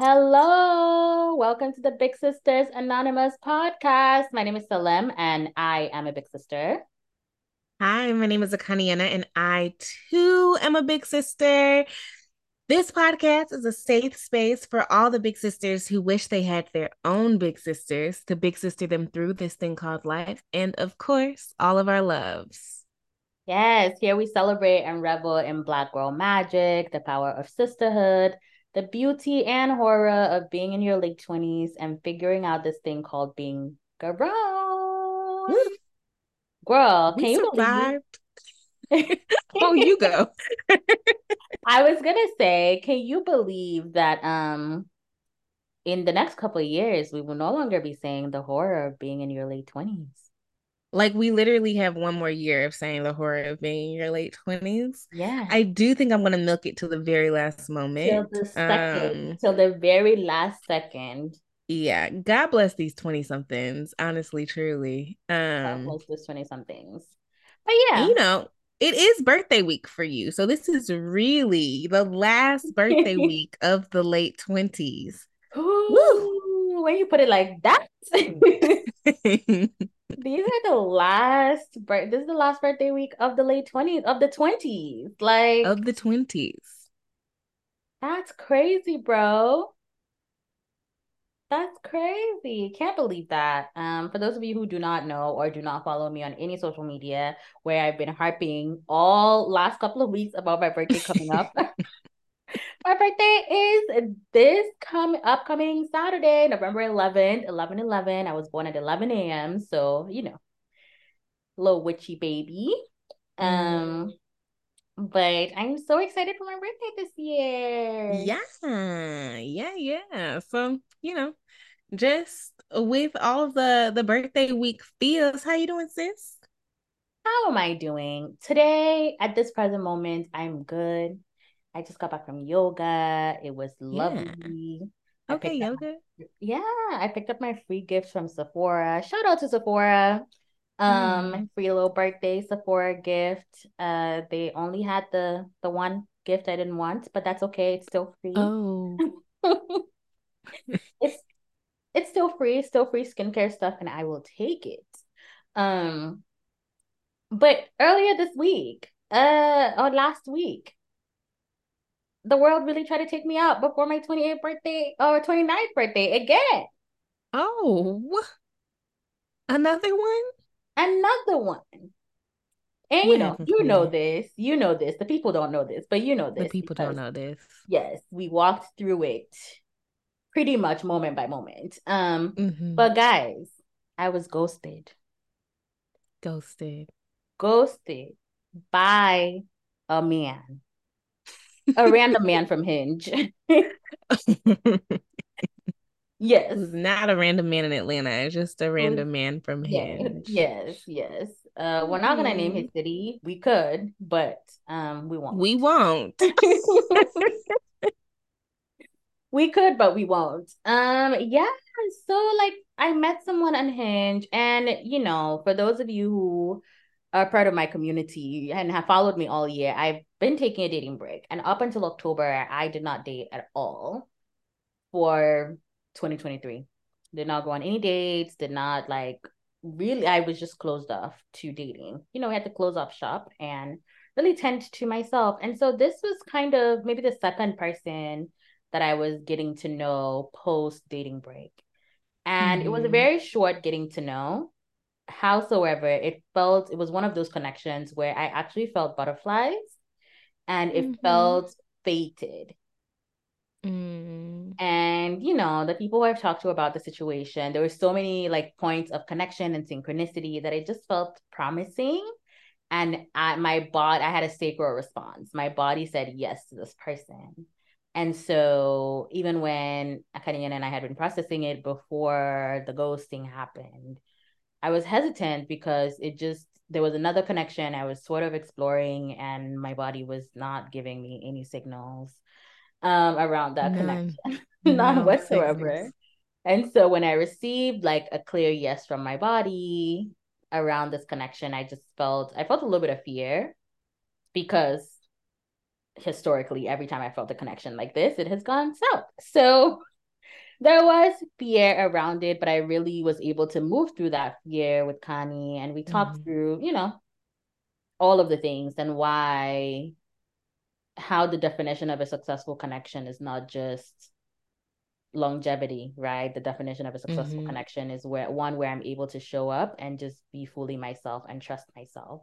Hello, welcome to the Big Sisters Anonymous podcast. My name is Salem and I am a big sister. Hi, my name is Akaninyene and I too am a big sister. This podcast is a safe space for all the big sisters who wish they had their own big sisters to big sister them through this thing called life. And of course, all of our loves. Yes, here we celebrate and revel in Black girl magic, the power of sisterhood, the beauty and horror of being in your late 20s and figuring out this thing called being grown. Girl, We can you survived. believe? oh, you go. I was gonna say, can you believe that um in the next couple of years we will no longer be saying the horror of being in your late 20s? Like we literally have one more year of saying the horror of being in your late twenties. Yeah. I do think I'm gonna milk it to the very last Till moment. the second, Um, till the very last second. yeah, God bless these 20 somethings, honestly, truly. God Um, bless this 20 somethings. But yeah. you know, it is birthday week for you. So this is really the last birthday week of the late 20s. Ooh, when you put it like that. These are the last birth. This is the last birthday week of the late 20s, of the 20s. Like, of the 20s. that's crazy, bro. That's crazy. Can't believe that. Um, for those of you who do not know or do not follow me on any social media, where I've been harping all last couple of weeks about my birthday coming up. My birthday is this come upcoming Saturday, November 11th, 11 11. I was born at 11 a.m. So, you know, little witchy baby. Um, but I'm so excited for my birthday this year. Yeah, yeah, yeah. So, you know, just with all of the the birthday week feels, how you doing, sis? How am I doing? Today, at this present moment, I'm good. I just got back from yoga. It was lovely. I Okay, yoga. Yeah, I picked up my free gifts from Sephora. Shout out to Sephora. Um, Mhm. free little birthday Sephora gift. Uh, they only had the the one gift I didn't want, but that's okay. It's still free. Oh, It's it's still free, still free skincare stuff, and I will take it. Um, but earlier this week, uh, or last week, the world really tried to take me out before my 28th birthday or 29th birthday again. oh, another one? Another one. And you know, you know this, you know this. The people don't know this, but you know this. The people don't know this. yes, we walked through it pretty much moment by moment. Um, hmm but guys, I was ghosted. Ghosted. Ghosted by a man. A random man from Hinge. Yes. not a random man in Atlanta. It's just a was random man from Hinge. yes, yes. Uh, we're not gonna name Mm, his city. We could, but um, we won't. we won't. We could, but we won't. Um, yeah, so like I met someone on Hinge, and you know, for those of you who are part of my community and have followed me all year, I've been taking a dating break. And up until October, I did not date at all for 2023. Did not go on any dates, did not like really, I was just closed off to dating. You know, we had to close off shop and really tend to myself. And so this was kind of maybe the second person that I was getting to know post dating break. And it was a Mhm. very short getting to know. Howsoever, it felt it was one of those connections where I actually felt butterflies and it Mhm. felt fated. Mm. And you know, the people I've talked to about the situation, there were so many like points of connection and synchronicity that it just felt promising. And I, my body, I had a sacral response. My body said yes to this person. And so even when Akaninyene and I had been processing it before the ghosting happened, I was hesitant because it just there was another connection I was sort of exploring and my body was not giving me any signals um around that connection. None None. whatsoever. And so when I received like a clear yes from my body around this connection, I just felt I felt a little bit of fear because historically every time I felt a connection like this, it has gone south. So there was fear around it, but I really was able to move through that fear with Connie and we talked mm-hmm. through, you know, all of the things and why how the definition of a successful connection is not just longevity, right? The definition of a successful mm-hmm. connection is where one where I'm able to show up and just be fully myself and trust myself.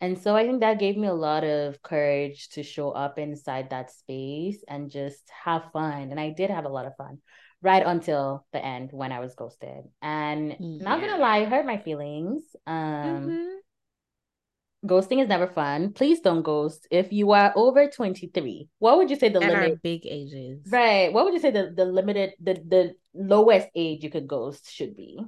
And so I think that gave me a lot of courage to show up inside that space and just have fun. And I did have a lot of fun right until the end when I was ghosted. And yeah. not gonna lie, hurt my feelings. Um mm-hmm. ghosting is never fun. Please don't ghost. If you are over 23, what would you say the At limit big ages? Right. What would you say the, the limited the the lowest age you could ghost should be?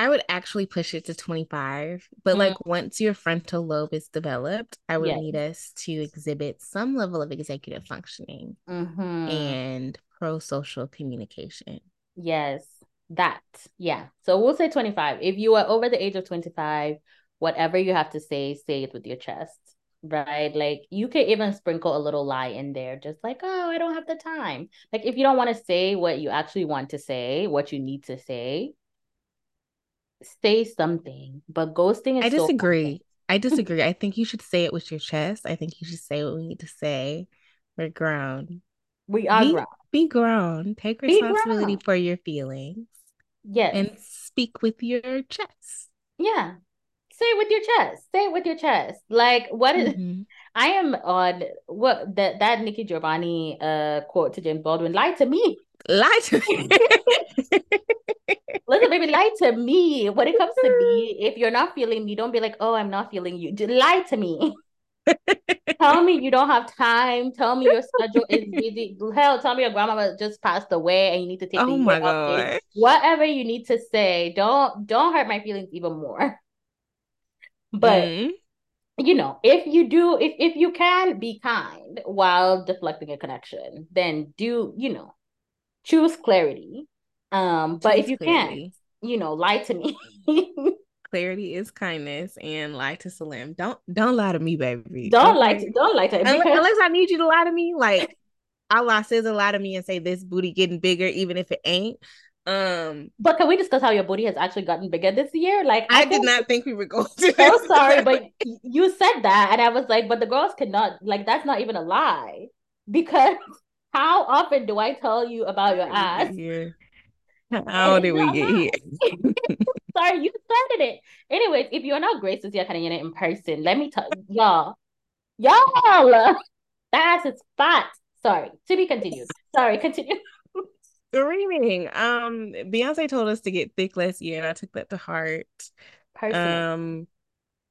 I would actually push it to 25. But mm-hmm. like once your frontal lobe is developed, I would yes. need us to exhibit some level of executive functioning mm-hmm. and pro social communication. Yes, that. Yeah. So we'll say 25. If you are over the age of 25, whatever you have to say, say it with your chest. Right. Like you can even sprinkle a little lie in there, just like, oh, I don't have the time. Like if you don't want to say what you actually want to say, what you need to say, say something, but ghosting is I disagree. So I disagree. I think you should say it with your chest. I think you should say what we need to say. We're grown. We are be, grown. Be grown. Take responsibility grown. for your feelings. Yes. And speak with your chest. Yeah. Say it with your chest. Say it with your chest. Like what is, mm-hmm. I am on what that that Nikki Giovanni uh quote to James Baldwin, lie to me. Lie to me. Listen, baby, lie to me. When it comes to me, if you're not feeling me, don't be like, oh, I'm not feeling you. Just lie to me. tell me you don't have time. Tell me your schedule is busy. Hell, tell me your grandma just passed away and you need to take. Oh my god! Whatever you need to say, don't don't hurt my feelings even more. But mm. you know, if you do, if if you can be kind while deflecting a connection, then do you know, choose clarity um, but if you clarity. can't, you know, lie to me. clarity is kindness and lie to Salem. Don't don't lie to me, baby. Don't lie to don't lie to me. Unless, unless I need you to lie to me, like Allah says a lie to me and say this booty getting bigger, even if it ain't. Um, but can we discuss how your booty has actually gotten bigger this year? Like I, I did not think we were going to. So sorry, but you said that, and I was like, but the girls cannot. Like that's not even a lie because how often do I tell you about your ass? Yeah. How did we get here? Sorry, you started it. Anyways, if you're not Grace Lucia Kanayana in person, let me tell y'all, y'all, that's its fat. Sorry, to be continued. Sorry, continue. Screaming. Um, Beyonce told us to get thick last year, and I took that to heart. Personally. Um,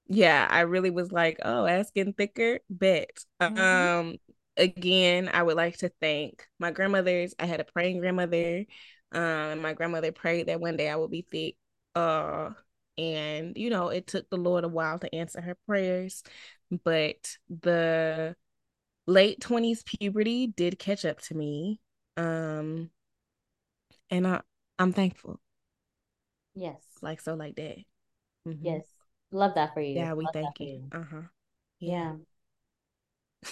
yeah, I really was like, oh, asking thicker, bet. Mm-hmm. Um, again, I would like to thank my grandmothers. I had a praying grandmother um, my grandmother prayed that one day I would be thick. Uh, and you know, it took the Lord a while to answer her prayers, but the late 20s puberty did catch up to me. Um, and I I'm thankful. Yes. Like so like that. Mm-hmm. Yes. Love that for you. Yeah, we Love thank you. you. Uh-huh. Yeah. yeah.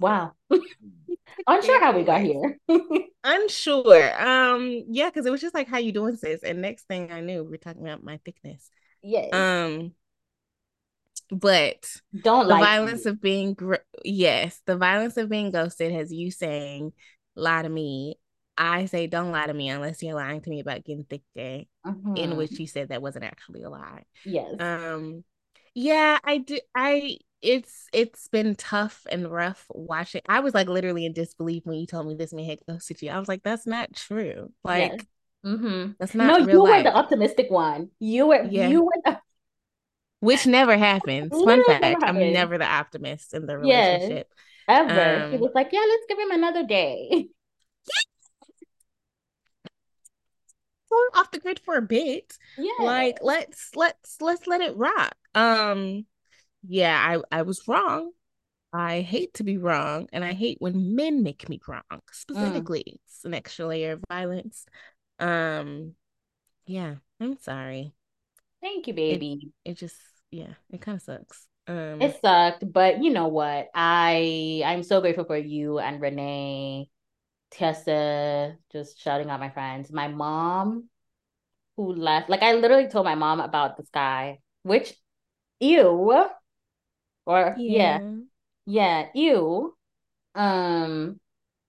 wow. Unsure how we got here. Unsure. Um, yeah, because it was just like, how you doing, sis? And next thing I knew, we are talking about my thickness. Yes. Um, but don't the like violence of being gr- yes, the violence of being ghosted has you saying lie to me. I say don't lie to me unless you're lying to me about getting thicker, mm-hmm. in which you said that wasn't actually a lie. Yes. Um, yeah, I do. I it's it's been tough and rough watching. I was like literally in disbelief when you told me this man had ghosted you. I was like, that's not true. Like, yes. mm-hmm. that's not. No, you life. were the optimistic one. You were. Yeah. You were. The... Which never happens. Fun fact: never I'm never the optimist in the relationship. Yes, ever. Um, he was like, yeah, let's give him another day. off the grid for a bit. Yeah. Like let's let's let's let it rock. Um yeah, I, I was wrong. I hate to be wrong, and I hate when men make me wrong. Mm. Specifically, mm. it's an extra layer of violence. Um, yeah, I'm sorry. Thank you, baby. It, it just, yeah, it kind of sucks. Um, it sucked, but you know what? I I'm so grateful for you and Renee, Tessa, just shouting out my friends. My mom, who left, like I literally told my mom about this guy, which, ew, or yeah, yeah. yeah, ew. Um,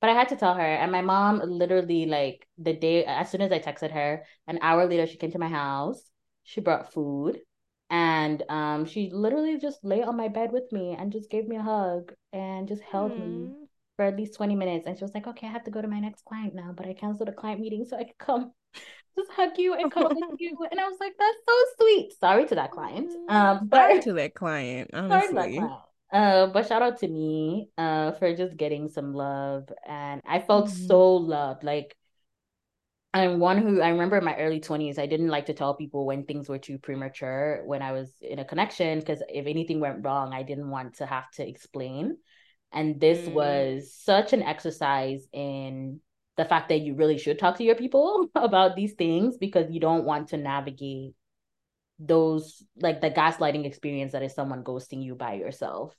but I had to tell her, and my mom literally like the day as soon as I texted her, an hour later she came to my house. She brought food, and um, she literally just lay on my bed with me and just gave me a hug and just held me Mm. for at least 20 minutes. And she was like, "Okay, I have to go to my next client now, but I canceled a client meeting so I could come just hug you and cuddle with you." And I was like, "That's so sweet." Sorry to that client. Um, Sorry but to that client, sorry to that client. Uh, but shout out to me uh for just getting some love and I felt Mhm. so loved. Like I'm one who I remember in my early 20s, I didn't like to tell people when things were too premature when I was in a connection because if anything went wrong, I didn't want to have to explain. And this Mm. was such an exercise in the fact that you really should talk to your people about these things because you don't want to navigate those like the gaslighting experience that is someone ghosting you by yourself.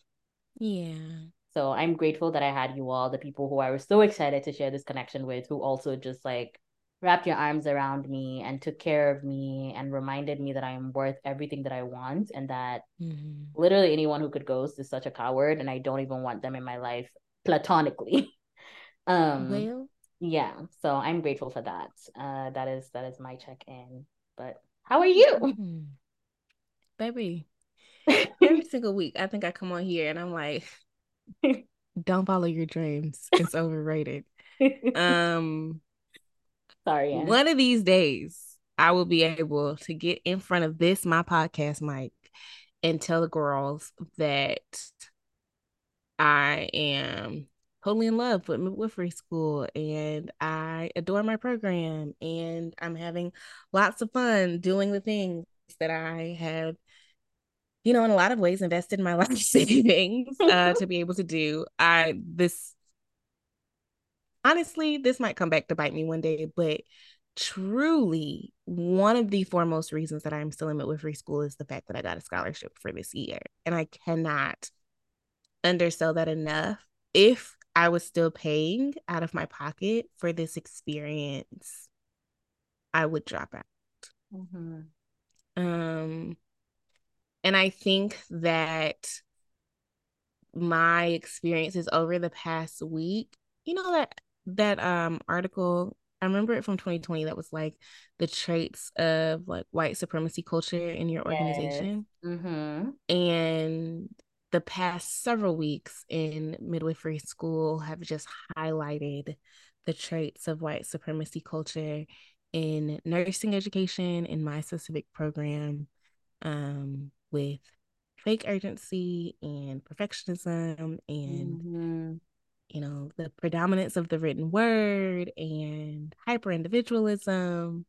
Yeah. So I'm grateful that I had you all, the people who I was so excited to share this connection with, who also just like wrapped your arms around me and took care of me and reminded me that I am worth everything that I want and that Mhm. literally anyone who could ghost is such a coward and I don't even want them in my life platonically. um Well, yeah, so I'm grateful for that. Uh that is that is my check-in. But how are you? mhm. baby, every single week I think I come on here and I'm like, don't follow your dreams. It's overrated. Um, Sorry, Anne. one of these days I will be able to get in front of this my podcast mic and tell the girls that I am totally in love with midwifery school and I adore my program and I'm having lots of fun doing the things that I have, you know, in a lot of ways invested in my life savings uh, to be able to do. I this honestly, this might come back to bite me one day, but truly one of the foremost reasons that I'm still in midwifery school is the fact that I got a scholarship for this year. And I cannot undersell that enough. If I was still paying out of my pocket for this experience, I would drop out. mm-hmm. Um, and I think that my experiences over the past week, you know that that um article, I remember it from 2020 that was like the traits of like white supremacy culture in your Yes. organization. Mm-hmm. And the past several weeks in midwifery school have just highlighted the traits of white supremacy culture in nursing education in my specific program um, with fake urgency and perfectionism and Mm-hmm. you know the predominance of the written word and hyper individualism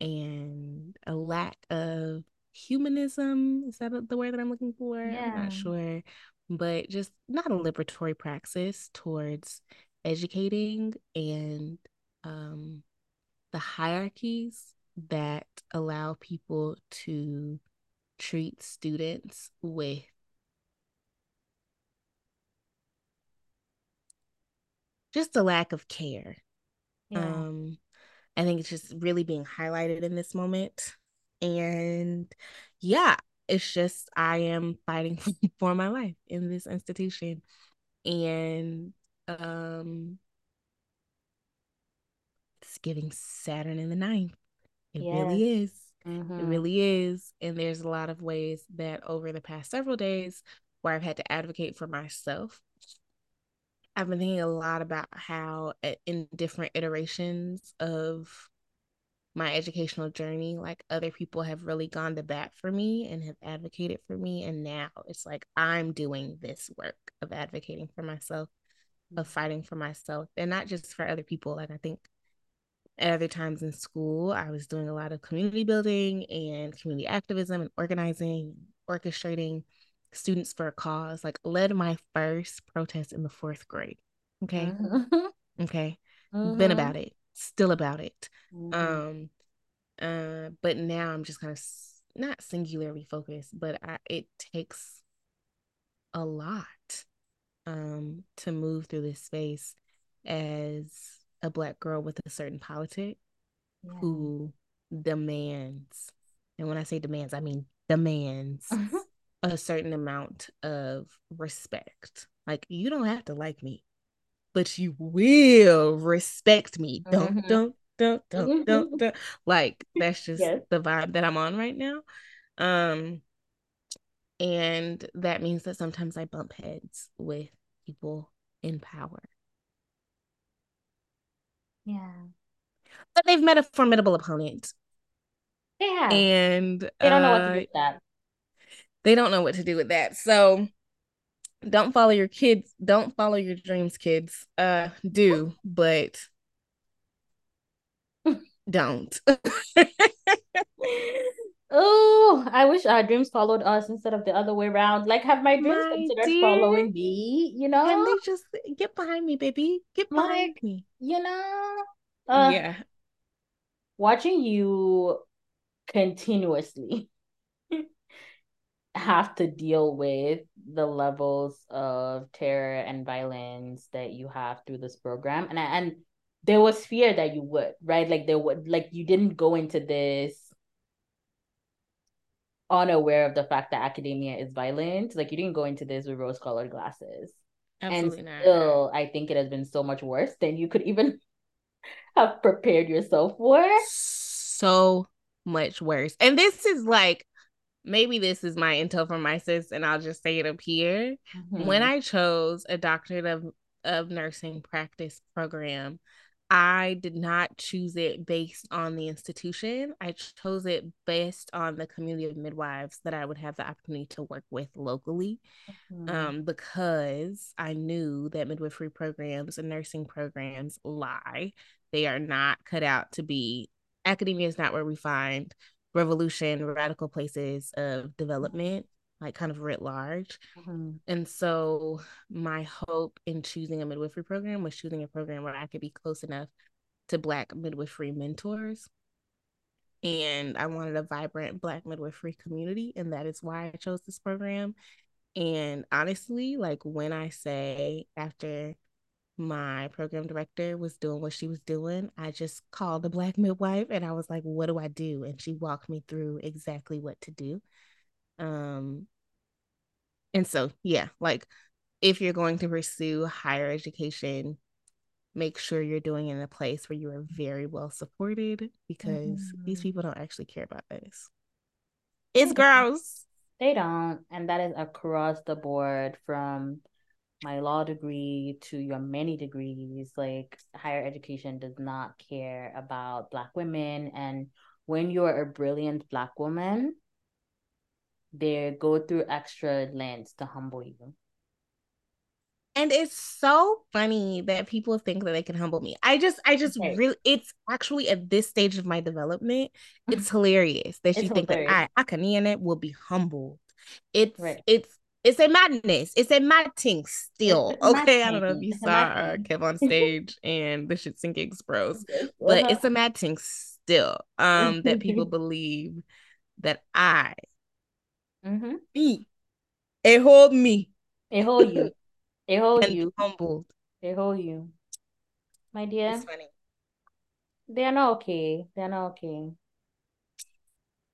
and a lack of humanism. Is that the word that I'm looking for? I'm not sure, but just not a liberatory praxis towards educating and um, the hierarchies that allow people to treat students with just a lack of care. Yeah. Um, I think it's just really being highlighted in this moment. And yeah, it's just I am fighting for my life in this institution. And um it's giving Saturn in the ninth. It Yes. really is. It Mm-hmm. really is. And there's a lot of ways that over the past several days where I've had to advocate for myself. I've been thinking a lot about how in different iterations of my educational journey, like other people have really gone to bat for me and have advocated for me. And now it's like I'm doing this work of advocating for myself, of fighting for myself, and not just for other people. Like I think at other times in school, I was doing a lot of community building and community activism and organizing, orchestrating students for a cause, like led my first protest in the fourth grade. Okay. Mm-hmm. Okay. Been Mm-hmm. about it, still about it. Mm-hmm. Um, uh, but now I'm just kind of not singularly focused, but I, it takes a lot um to move through this space as a black girl with a certain politic yeah. who demands and when I say demands, I mean demands mm-hmm. a certain amount of respect. Like you don't have to like me, but you will respect me. Don't mm-hmm. don't don't don't don't don't. Like that's just yes. the vibe that I'm on right now. Um, and that means that sometimes I bump heads with people in power. Yeah. But they've met a formidable opponent they have. And they don't know what to do with uh, that. They don't know what to do with that. So don't follow your kids. Don't follow your dreams, kids. Uh do, but don't. oh, I wish our dreams followed us instead of the other way around. Like, have my dreams my considered dear. following me? You know, and they just get behind me, baby. Get behind like, me. You know, uh, yeah. Watching you continuously have to deal with the levels of terror and violence that you have through this program. And and there was fear that you would right? Like there would like you didn't go into this unaware of the fact that academia is violent. Like you didn't go into this with rose colored glasses Absolutely and still not. i think it has been so much worse than you could even have prepared yourself for. So much worse. And this is like maybe this is my intel from my sis, and I'll just say it up here. Mm-hmm. When I chose a doctorate of, of nursing practice program, I did not choose it based on the institution. I chose it based on the community of midwives that I would have the opportunity to work with locally. Mm-hmm. Um, because I knew that midwifery programs and nursing programs lie. They are not cut out to be academia is not where we find revolution, radical places of development, like kind of writ large. Mm-hmm. And so my hope in choosing a midwifery program was choosing a program where I could be close enough to Black midwifery mentors. And I wanted a vibrant Black midwifery community. And that is why I chose this program. And honestly, like when I say after my program director was doing what she was doing, I just called the black midwife and I was like, what do I do? And she walked me through exactly what to do. Um and so yeah, like if you're going to pursue higher education, make sure you're doing it in a place where you are very well supported because mm-hmm. these people don't actually care about this. It's gross. They don't. And that is across the board from my law degree to your many degrees like higher education does not care about black women and when you're a brilliant black woman they go through extra lengths to humble you and it's so funny that people think that they can humble me. I just, I just okay. really, it's actually at this stage of my development, it's hilarious that it's you hilarious. think that I, Akaninyene, will be humbled. It's, right. it's it's a madness. It's a mad thing still. Okay. I don't know if you saw uh, Kev on stage and the shits and gigs bros, but it's a mad thing still. Um, that people believe that I mm-hmm. me it hold me. It hold you. It hold you. Humbled. It hold you. My dear. It's funny. They're not okay. They're not okay.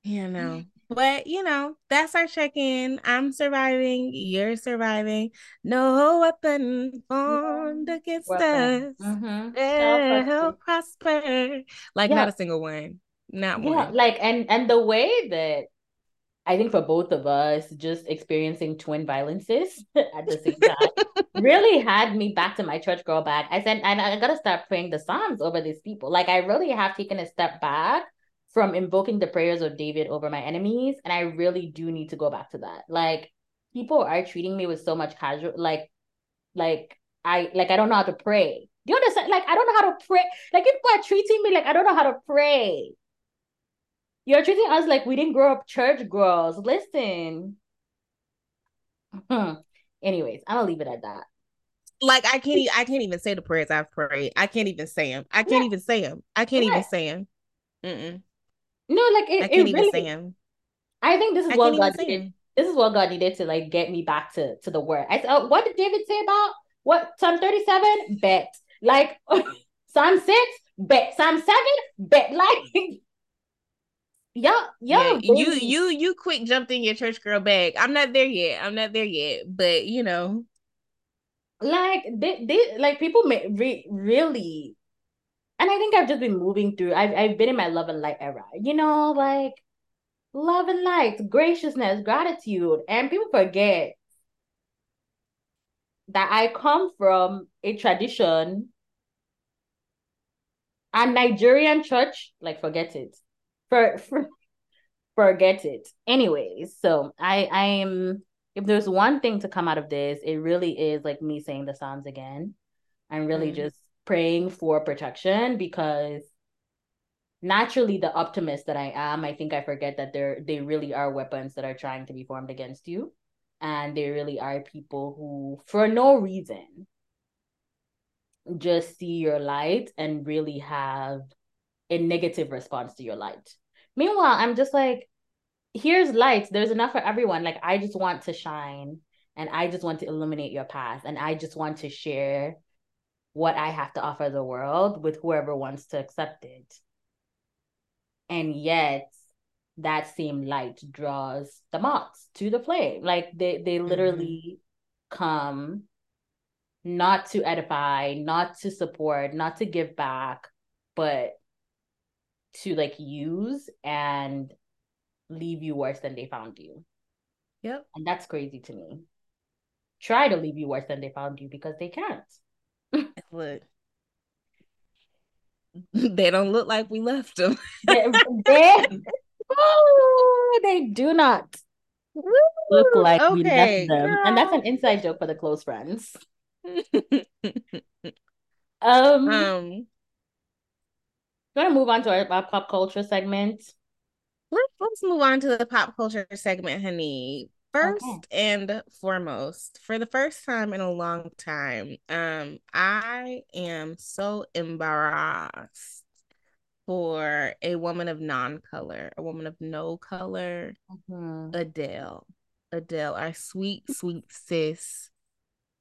Yeah, no. But you know, that's our check-in. I'm surviving, you're surviving. No weapon formed against weapon. us mm-hmm. prosper. Like yeah. not a single one. Not yeah, one. Like and and the way that I think for both of us, just experiencing twin violences at the same time really had me back to my church girl back. I said, and I gotta start praying the Psalms over these people. Like I really have taken a step back from invoking the prayers of David over my enemies. And I really do need to go back to that. Like people are treating me with so much casual like like I like I don't know how to pray. Do you understand? Like I don't know how to pray. Like people are treating me like I don't know how to pray. You're treating us like we didn't grow up church girls. Listen. Hmm. Anyways, I'm gonna leave it at that. Like I can't, I can't even say the prayers I've prayed. I can't even say them. I can't yeah. even say them. I can't yeah. even say them. Mm-mm. No, like it, I can't it even really, say him. I think this is I what God did. This is what God needed to like get me back to to the word. I said, oh, what did David say about what Psalm 37? Bet. Like Psalm 6, bet. Psalm 7, bet. Like yeah, yeah. You you you quick jumped in your church girl bag. I'm not there yet. I'm not there yet. But you know. Like they, they like people may re- really and I think I've just been moving through. I've I've been in my love and light era. You know, like love and light, graciousness, gratitude. And people forget that I come from a tradition, a Nigerian church, like forget it. For, for forget it. Anyways, so I I am if there's one thing to come out of this, it really is like me saying the Psalms again. I'm really mm. just praying for protection because naturally the optimist that I am, I think I forget that there they really are weapons that are trying to be formed against you. And they really are people who, for no reason, just see your light and really have a negative response to your light. Meanwhile, I'm just like, here's light. There's enough for everyone. Like, I just want to shine and I just want to illuminate your path and I just want to share what I have to offer the world with whoever wants to accept it. And yet that same light draws the moths to the flame. Like they they literally mm-hmm. come not to edify not to support not to give back but to like use and leave you worse than they found you. Yep. And that's crazy to me. Try to leave you worse than they found you because they can't look they don't look like we left them. they, they, oh, they do not look like okay, we left them. Girl. And that's an inside joke for the close friends. um, um gonna move on to our, our pop culture segment. Let's let's move on to the pop culture segment, honey. First okay. and foremost, for the first time in a long time, um, I am so embarrassed for a woman of non-color, a woman of no color, mm-hmm. Adele. Adele, our sweet, sweet sis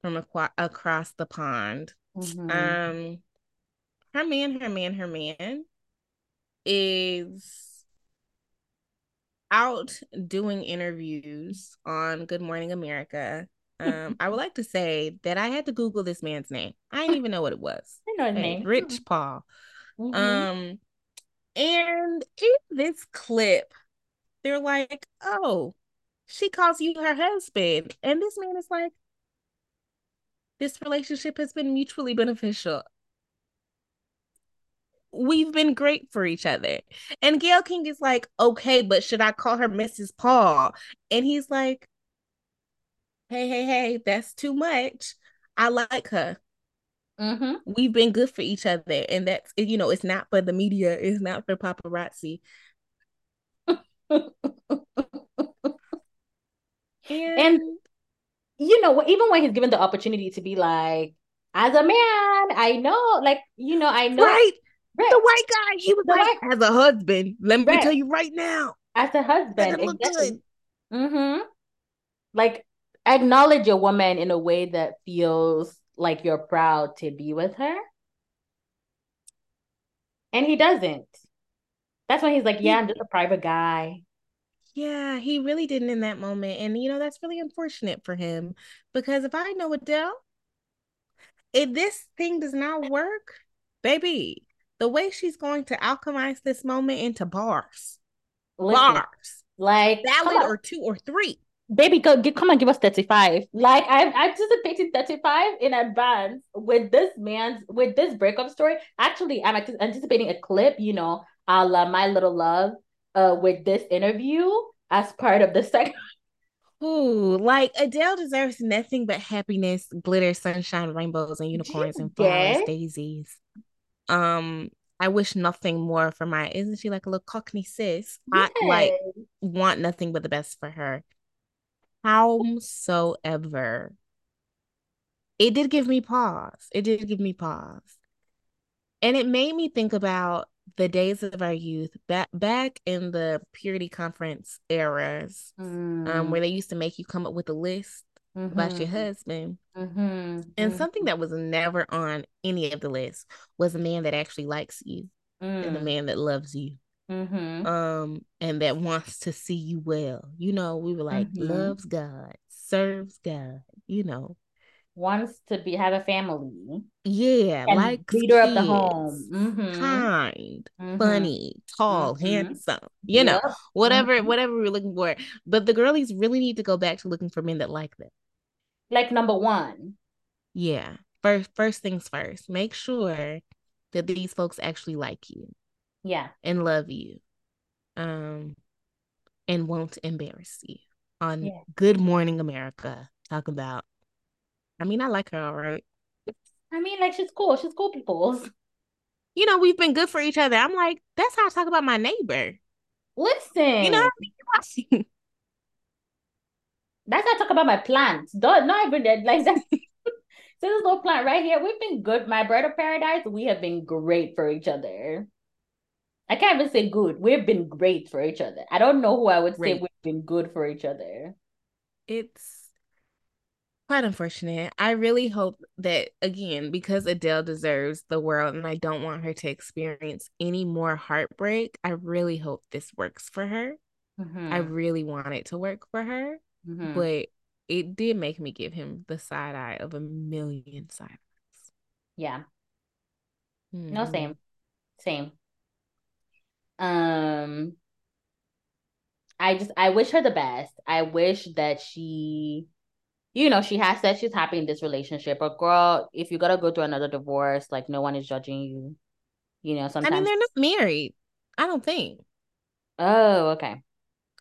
from aqua- across the pond. Mm-hmm. Um, her man, her man, her man is out doing interviews on Good Morning America, um, I would like to say that I had to Google this man's name. I didn't even know what it was. I know his name. Rich Paul. Mm-hmm. Um, and in this clip, they're like, "Oh, she calls you her husband," and this man is like, "This relationship has been mutually beneficial we've been great for each other. And Gayle King is like, okay, but should I call her Mrs. Paul? And he's like, hey, hey, hey, that's too much. I like her. Mm-hmm. We've been good for each other. And that's, you know, it's not for the media, it's not for paparazzi. and, and, you know, even when he's given the opportunity to be like, as a man, I know, like, you know, I know. Right Right. The white guy, he was the like, white... as a husband, let me right. tell you right now. As a husband, exactly. Mm-hmm. Like acknowledge a woman in a way that feels like you're proud to be with her. And he doesn't. That's why he's like, Yeah, I'm just a private guy. Yeah, he really didn't in that moment. And you know, that's really unfortunate for him because if I know Adele, if this thing does not work, baby, the way she's going to alchemize this moment into bars. Listen, bars. Like ballad or two or three. Baby, go get, come on, give us 35. Like I'm anticipating 35 in advance with this man's with this breakup story. Actually, I'm anticipating a clip, you know, a la my little love, uh, with this interview as part of the second Ooh, like Adele deserves nothing but happiness, glitter, sunshine, rainbows, and unicorns and flowers, daisies. Um, I wish nothing more for my isn't she like a little cockney sis? Yes. I like want nothing but the best for her. Howsoever, it did give me pause. It did give me pause. And it made me think about the days of our youth back back in the purity conference eras Mm. um where they used to make you come up with a list about your husband Mhm. and Mhm. something that was never on any of the lists was a man that actually likes you and a Mm. man that loves you Mhm. um and that wants to see you well you know we were like Mhm. loves god serves god you know Wants to be have a family yeah like leader of the kids, home. Mhm. kind Mhm. funny tall Mhm. handsome you know Yep. whatever Mhm. whatever we're looking for but the girlies really need to go back to looking for men that like them Like number one. yeah first first things first make sure that these folks actually like you Yeah. and love you um and won't embarrass you on Yeah. good morning america talk about i mean i like her all right I mean, like she's cool. She's cool peoples. you know we've been good for each other i'm like that's how i talk about my neighbor Listen. you know what I mean? That's not talk about my plants. Don't not even that. Like. So this little plant right here, we've been good. My bird of paradise, we have been great for each other. I can't even say good. We've been great for each other. I don't know who I would say we've been good for each other. it's quite unfortunate i really hope that again because adele deserves the world and i don't want her to experience any more heartbreak i really hope this works for her Mhm. i really want it to work for her Mhm. but it did make me give him the side eye of a million side eyes. yeah. No, Mhm. same. Same. Um, I just I wish her the best. I wish that she, you know, she has said she's happy in this relationship. But girl, if you gotta go through another divorce, like no one is judging you. You know, I sometimes. mean, they're not married. I don't think. Oh, okay.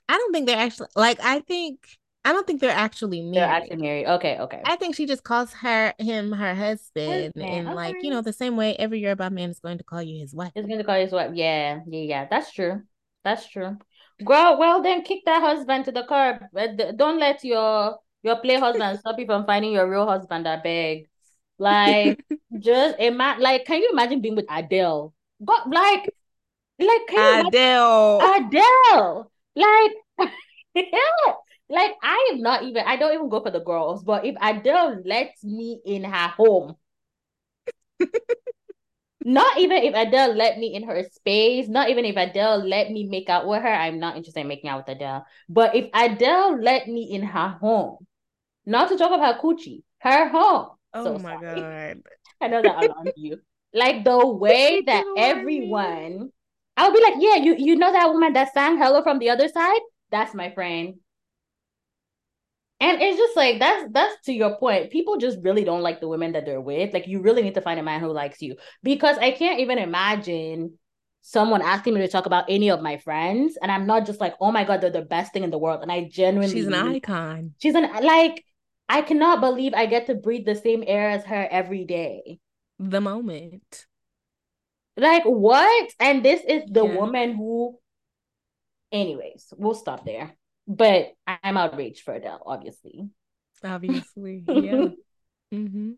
I don't think they're actually like. I think. I don't think they're actually married. They're actually married. Okay, okay. I think she just calls her him her husband, and like you know the same way every Yoruba man is going to call you his wife. It's gonna call his wife. Yeah, yeah, yeah. That's true. That's true. Girl, well then kick that husband to the curb. Uh, Don't let your your play husband stop you from finding your real husband. I beg. Like, just imagine. Like, can you imagine being with Adele? God, like, like, you Adele. Adele? Like, yeah. Like, I am not even. I don't even go for the girls. But if Adele lets me in her home. Not even if Adele let me in her space, not even if Adele let me make out with her, I'm not interested in making out with Adele. But if Adele let me in her home, not to talk about coochie, her home. oh so my sorry. god. I know that alarmed you. Like the way that did alarm me. everyone, I'll be like, yeah, you you know that woman that sang "Hello" from the other side? That's my friend. And it's just like that's that's to your point. People just really don't like the women that they're with. Like you really need to find a man who likes you because I can't even imagine someone asking me to talk about any of my friends, and I'm not just like, oh my god, they're the best thing in the world, and I genuinely She's an icon. She's an like. I cannot believe I get to breathe the same air as her every day. The moment. Like what? And this is the Yeah. woman who. Anyways, we'll stop there. But I'm outraged for Adele, obviously. Obviously. Yeah. mm-hmm.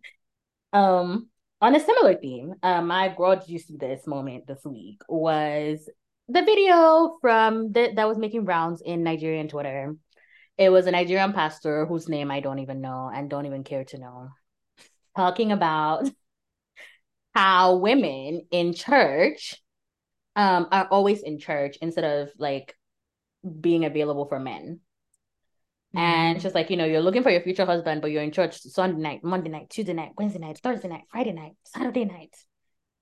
Um, on a similar theme, uh, my girl, did you see this moment this week? Was the video from the, that was making rounds in Nigerian Twitter. It was a Nigerian pastor whose name I don't even know and don't even care to know, talking about how women in church um are always in church instead of like being available for men. And Mhm. just like, you know, you're looking for your future husband, but you're in church Sunday night, Monday night, Tuesday night, Wednesday night, Thursday night, Friday night, Saturday night.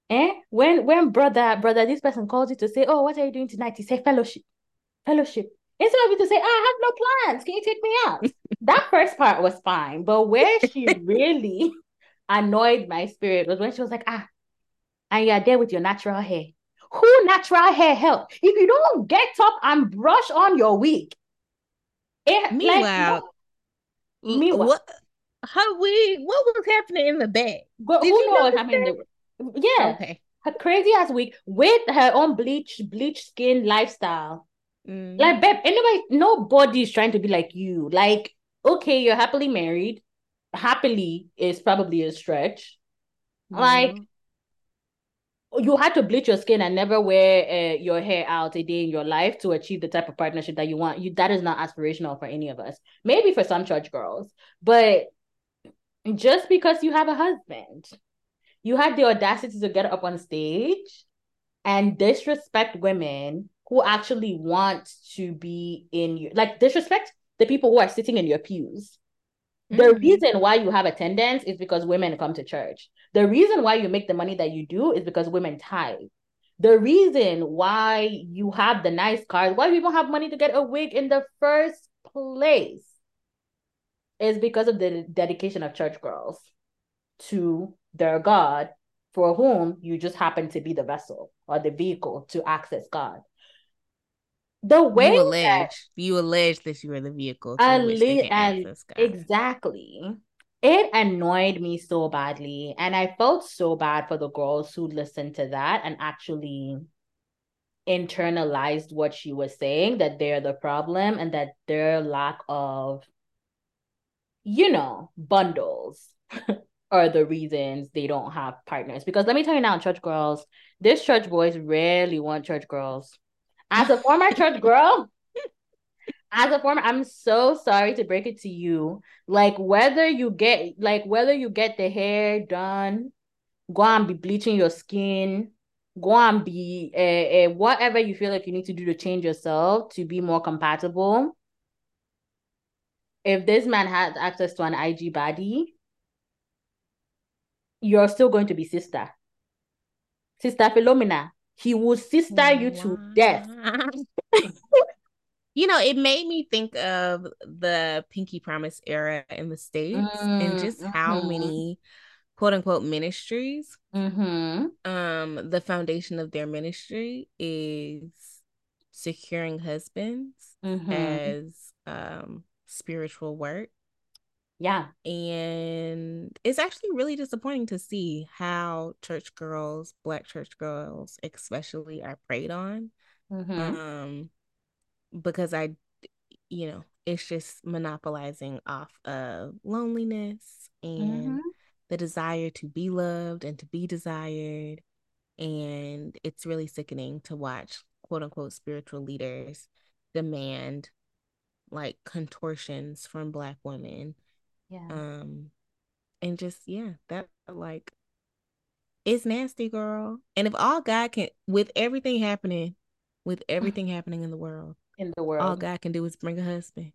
Eh? When when brother, brother, this person calls you to say, Oh, what are you doing tonight? You say fellowship. Fellowship. Instead of you to say, "Ah, I have no plans. Can you take me out? that first part was fine. But where she really annoyed my spirit was when she was like, ah, and you're there with your natural hair. Who natural hair help? If you don't get up and brush on your wig, it, Meanwhile, like, meanwhile- what? How we? What was happening in the back? But Did who you know what notice happened? in the- Yeah, Okay. her crazy ass wig with her own bleach, bleach skin lifestyle. Mm. Like, babe, anybody, nobody is trying to be like you. Like, okay, you're happily married. Happily is probably a stretch. Like, Mhm. You had to bleach your skin and never wear uh, your hair out a day in your life to achieve the type of partnership that you want. You that is not aspirational for any of us. Maybe for some church girls, but just because you have a husband, you had the audacity to get up on stage and disrespect women who actually want to be in your like disrespect the people who are sitting in your pews. The mm-hmm. reason why you have attendance is because women come to church. The reason why you make the money that you do is because women tithe. The reason why you have the nice cars, why people have money to get a wig in the first place is because of the dedication of church girls to their God, for whom you just happen to be the vessel or the vehicle to access God. The way you allege that, you allege that you are the vehicle to alle- and exactly. It annoyed me so badly, and I felt so bad for the girls who listened to that and actually internalized what she was saying that they're the problem and that their lack of you know, bundles are the reasons they don't have partners. Because let me tell you now, church girls, this church boys rarely want church girls. As a former church girl, as a former, I'm so sorry to break it to you. Like whether you get like whether you get the hair done, go and be bleaching your skin, go and be uh, uh, whatever you feel like you need to do to change yourself to be more compatible if this man has access to an IG body, you're still going to be sister. Sister Philomena. He will sister you to death. you know, it made me think of the Pinky Promise era in the States mm, and just mm-hmm. how many quote unquote ministries. Mm-hmm. Um, the foundation of their ministry is securing husbands mm-hmm. as um spiritual work. Yeah. And it's actually really disappointing to see how church girls, black church girls especially, are preyed on. Mm-hmm. Um, because I, you know, it's just monopolizing off of loneliness and mm-hmm. the desire to be loved and to be desired. And it's really sickening to watch quote unquote spiritual leaders demand like contortions from black women. Yeah. Um and just yeah, that like it's nasty, girl. And if all God can with everything happening, with everything happening in the world, in the world, all God can do is bring a husband.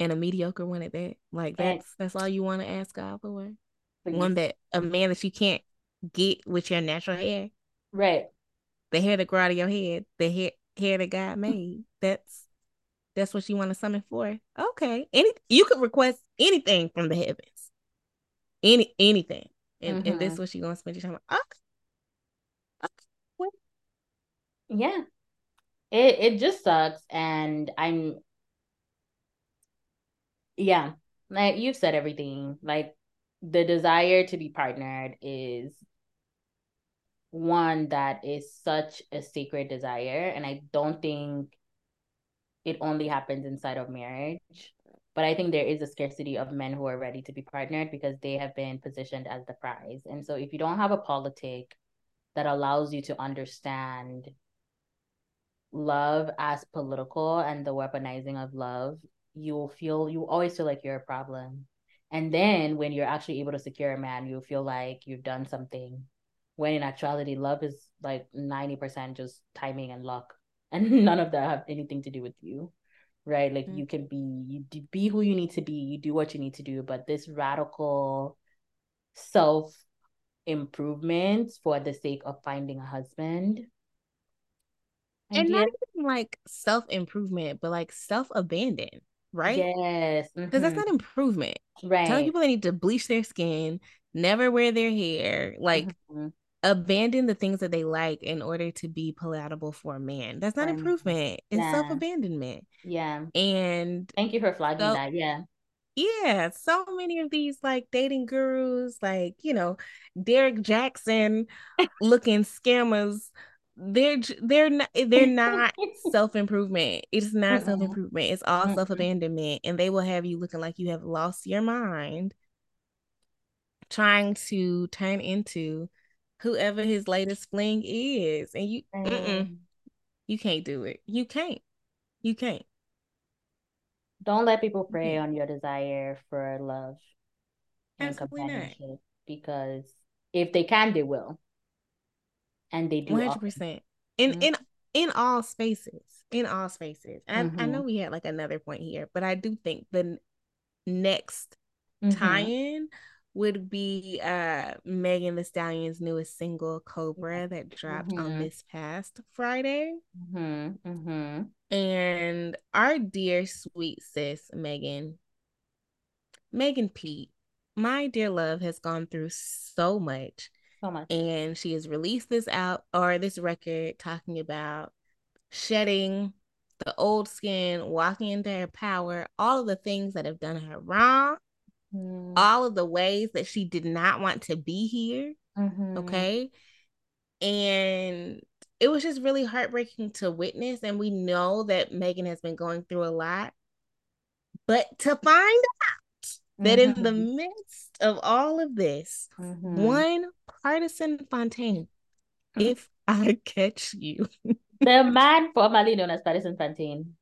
And a mediocre one at that. Like that's and, that's all you want to ask God for. Please. One that a man that you can't get with your natural hair. Right. The hair that grow out of your head, the hair hair that God made. That's that's what you want to summon for. Okay. Any you could request anything from the heavens. Any anything. And mm-hmm. and this what you gonna spend your time on. Okay. okay. Yeah. It it just sucks. And I'm yeah, like you've said everything. Like the desire to be partnered is one that is such a sacred desire. And I don't think it only happens inside of marriage. But I think there is a scarcity of men who are ready to be partnered because they have been positioned as the prize. And so if you don't have a politic that allows you to understand love as political and the weaponizing of love, you will feel you always feel like you're a problem. And then when you're actually able to secure a man, you feel like you've done something. When in actuality, love is like 90% just timing and luck and none of that have anything to do with you right? Like mm-hmm. you can be you be who you need to be you do what you need to do but this radical self improvement for the sake of finding a husband and, not even like self improvement but like self abandon right? Yes because mm-hmm. that's not improvement. Right. telling people they need to bleach their skin never wear their hair like mm-hmm abandon the things that they like in order to be palatable for a man. That's not improvement. It's yeah. self abandonment. Yeah. And thank you for flagging so, that. Yeah. Yeah, so many of these like dating gurus, like you know, Derrick Jaxn looking scammers, they're they're not they're not self improvement. It's not self improvement. It's all self abandonment, and they will have you looking like you have lost your mind, trying to turn into whoever his latest fling is, and you, mm you can't do it. You can't. You can't. Don't let people prey on your desire for love and Absolutely companionship not. because if they can, they will, and they do. One hundred percent. In mm-hmm. in in all spaces, in all spaces. Mm-hmm. I, I know we had like another point here, but I do think the next mm-hmm. tie-in would be uh Megan Thee Stallion's newest single Cobra that dropped mm-hmm. on this past Friday. Mm-hmm. Mm-hmm. And our dear sweet sis Megan, Megan Pete, my dear love has gone through so much. So much. And she has released this out or this record talking about shedding the old skin, walking into her power, all of the things that have done her wrong mm. all of the ways that she did not want to be here. Mm-hmm. Okay. And it was just really heartbreaking to witness. And we know that Megan has been going through a lot. But to find out that in the mm-hmm. midst of all of this, mm-hmm. one Pardison Fontaine, if I catch you, the man formerly known as Pardison Fontaine,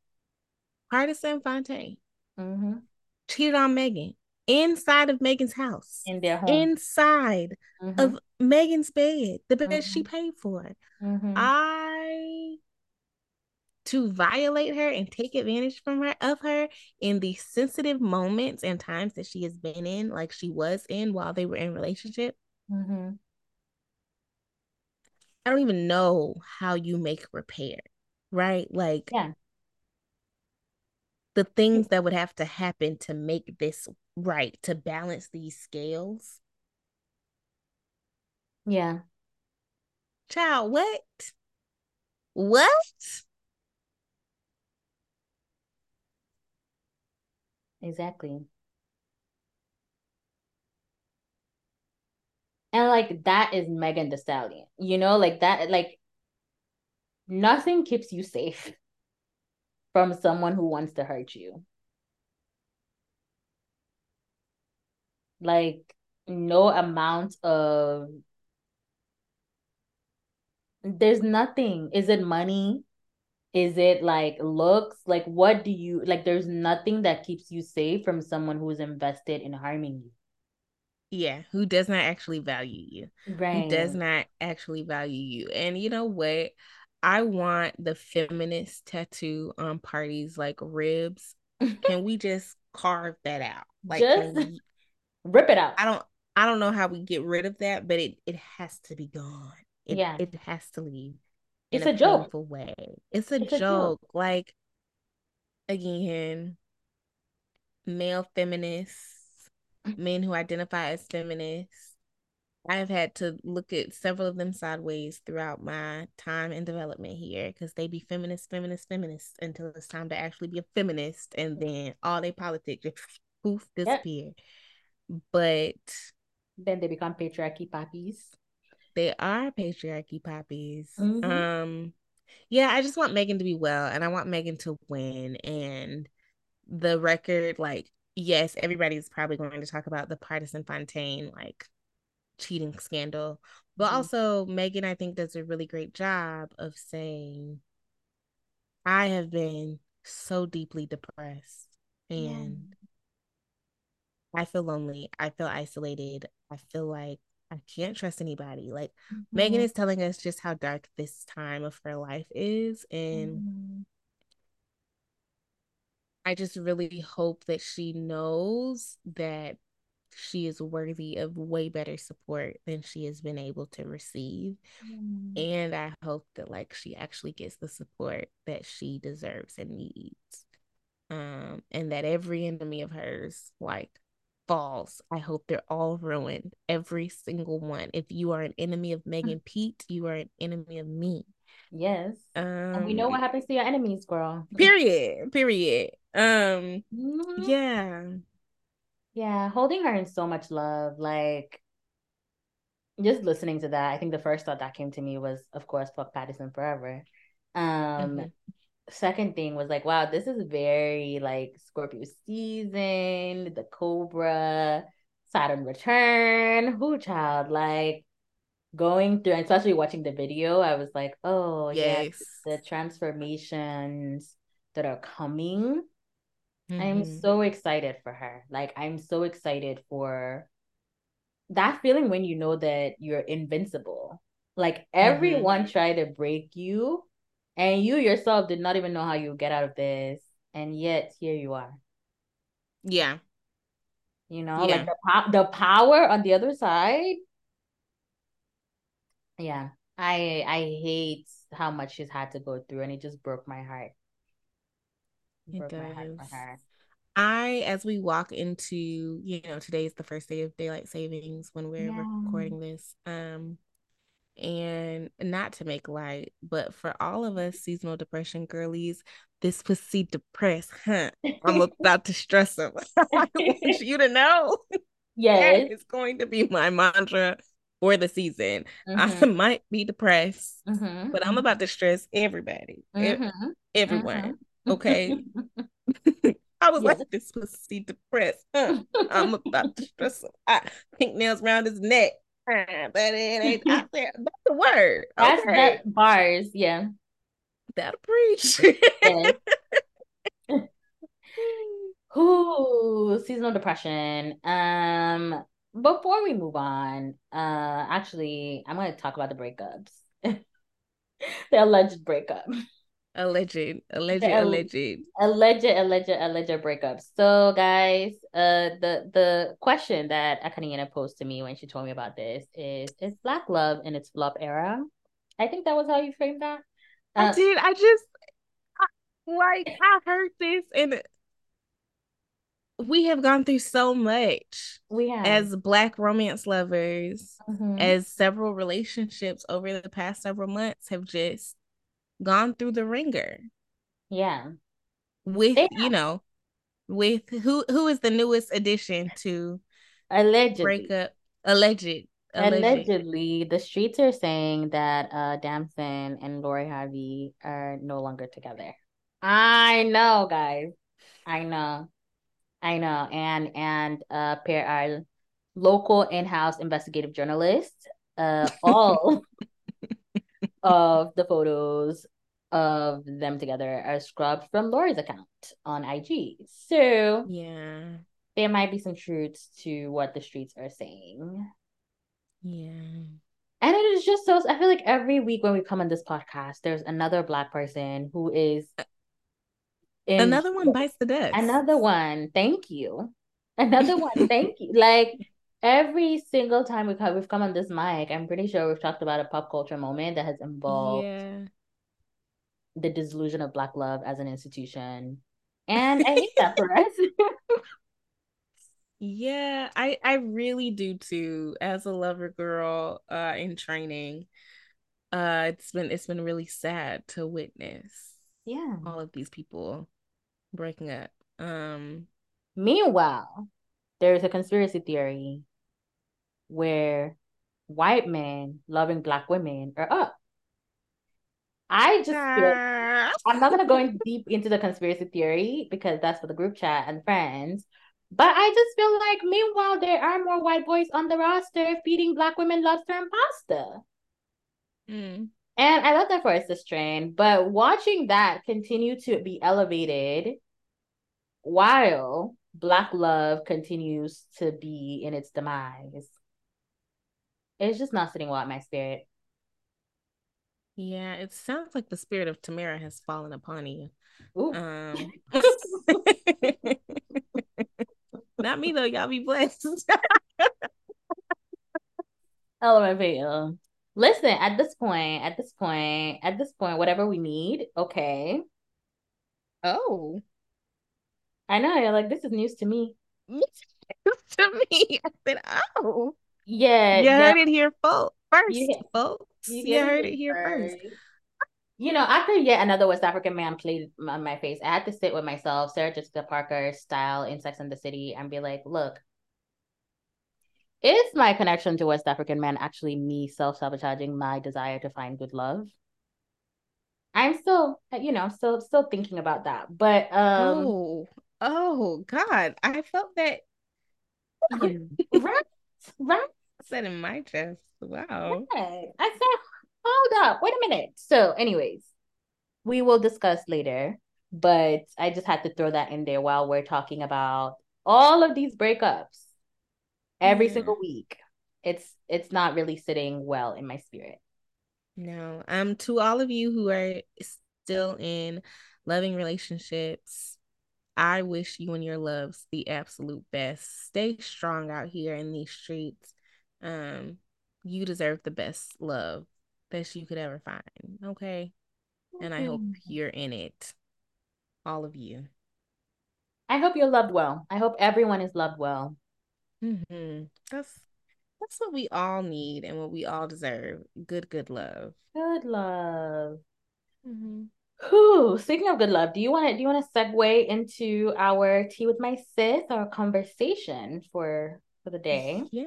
Pardison Fontaine, mm-hmm. cheated on Megan inside of Megan's house, in their home, inside mm-hmm. of Megan's bed, the bed mm-hmm. she paid for. Mm-hmm. I to violate her and take advantage from her of her in the sensitive moments and times that she has been in, like she was in while they were in relationship. Mm-hmm. I don't even know how you make repair, right? Like, yeah the things that would have to happen to make this right to balance these scales. Yeah. Child, what? What? Exactly. And like that is Megan Thee Stallion. You know, like that like nothing keeps you safe from someone who wants to hurt you. Like no amount of there's nothing. Is it money? Is it like looks? Like what do you like there's nothing that keeps you safe from someone who's invested in harming you. Yeah, who does not actually value you. Right. Who does not actually value you. And you know what? I want the feminist tattoo on Pardi's like ribs. Can we just carve that out? Like just we, rip it out. I don't I don't know how we get rid of that, but it it has to be gone. It, yeah. It has to leave. It's a, a joke. way. It's, a, it's joke. a joke. Like again, male feminists, men who identify as feminists I've had to look at several of them sideways throughout my time and development here because they be feminist, feminist, feminist until it's time to actually be a feminist, and then all they politics just poof disappear. Yep. But then they become patriarchy poppies. They are patriarchy poppies. Mm-hmm. Um, yeah, I just want Megan to be well, and I want Megan to win. And the record, like, yes, everybody's probably going to talk about the Pardison Fontaine, like cheating scandal. But mm-hmm. also, Megan, I think, does a really great job of saying, I have been so deeply depressed and yeah. I feel lonely. I feel isolated. I feel like I can't trust anybody. Like mm-hmm. Megan is telling us just how dark this time of her life is. And mm-hmm. I just really hope that she knows that she is worthy of way better support than she has been able to receive. Mm. And I hope that like she actually gets the support that she deserves and needs. Um, and that every enemy of hers like falls. I hope they're all ruined, every single one. If you are an enemy of Megan Pete, you are an enemy of me. Yes. Um, and we know what happens to your enemies, girl. Period. Period. Um mm-hmm. yeah. Yeah, holding her in so much love. Like just listening to that, I think the first thought that came to me was, of course, fuck Pardison forever. Um mm-hmm. second thing was like, wow, this is very like Scorpio season, the Cobra, Saturn return. Who child? Like going through, especially watching the video, I was like, oh yes. yeah, the transformations that are coming. Mm-hmm. I'm so excited for her. Like I'm so excited for that feeling when you know that you're invincible. Like everyone mm-hmm. tried to break you and you yourself did not even know how you get out of this and yet here you are. Yeah. You know, yeah. like the, po- the power on the other side yeah i i hate how much she's had to go through and it just broke my heart it, it does. I, as we walk into, you know, today is the first day of daylight savings when we're yeah. recording this. Um, and not to make light, but for all of us seasonal depression girlies, this pussy depressed, huh? I'm about to stress them. I want you to know. Yes. That is going to be my mantra for the season. Mm-hmm. I might be depressed, mm-hmm. but I'm about to stress everybody, mm-hmm. everyone. Okay. I was yes. like, this pussy depressed. Huh? I'm about to stress him. I, pink nails around his neck. But it ain't out there. That's the word. That's okay. that bars, yeah. That'll preach. yes. Ooh, seasonal depression. Um, before we move on, uh, actually, I'm going to talk about the breakups, the alleged breakup. Alleged, alleged, alleged, alleged, alleged, alleged breakups. So, guys, uh, the the question that Akaninyene posed to me when she told me about this is: Is Black love in its flop era? I think that was how you framed that. Uh, I did. I just I, like I heard this and we have gone through so much. We have as black romance lovers, mm-hmm. as several relationships over the past several months have just gone through the wringer. Yeah. With you know, with who who is the newest addition to allegedly breakup alleged Allegedly, the streets are saying that uh Damson and Lori Harvey are no longer together. I know, guys. I know. I know, and and uh, pair our local in-house investigative journalists, uh, all of the photos of them together are scrubbed from Lori's account on IG. So yeah, there might be some truths to what the streets are saying. Yeah. And it is just so I feel like every week when we come on this podcast, there's another black person who is another one bites the dust. Another one. Thank you. Another one. thank you. Like every single time we come, we've come on this mic, I'm pretty sure we've talked about a pop culture moment that has involved yeah. the disillusion of Black love as an institution. And I hate that for us. yeah, I I really do too. As a lover girl uh in training, uh it's been it's been really sad to witness yeah all of these people breaking up um meanwhile there's a conspiracy theory where white men loving black women are up. I just feel, i'm not going to go in deep into the conspiracy theory because that's for the group chat and friends but i just feel like meanwhile there are more white boys on the roster feeding black women lobster and pasta. Mm. And I love that for Sister Train, but watching that continue to be elevated while Black love continues to be in its demise, it's just not sitting well at my spirit. Yeah, it sounds like the spirit of Tamara has fallen upon you. Ooh. Um, not me though. Y'all be blessed. LMFAO. Listen, at this point, at this point, at this point, whatever we need, okay. Oh. I know, you're like, this is news to me. News to me. I said, oh. Yeah. You heard it here folks, first, you, folks. You, you heard it here first. first. You know, after yet another West African man played on my face, I had to sit with myself, Sarah Jessica Parker style in Sex and the City, and be like, look, is my connection to West African men actually me self sabotaging my desire to find good love? I'm still, you know, still still thinking about that. But um Oh, oh God. I felt that right, right. said in my chest. Wow. Okay. I said, hold up, wait a minute. So, anyways, we will discuss later, but I just had to throw that in there while we're talking about all of these breakups every yeah. single week. It's it's not really sitting well in my spirit. No. Um to all of you who are still in loving relationships, I wish you and your loves the absolute best. Stay strong out here in these streets. Um, you deserve the best love that you could ever find. Okay. And I hope you're in it. All of you. I hope you're loved well. I hope everyone is loved well. Mm-hmm. That's that's what we all need and what we all deserve. Good, good love. Good love. Mm-hmm. Whew, speaking of good love, do you want to do you want to segue into our tea with my sis, our conversation for for the day? Yeah.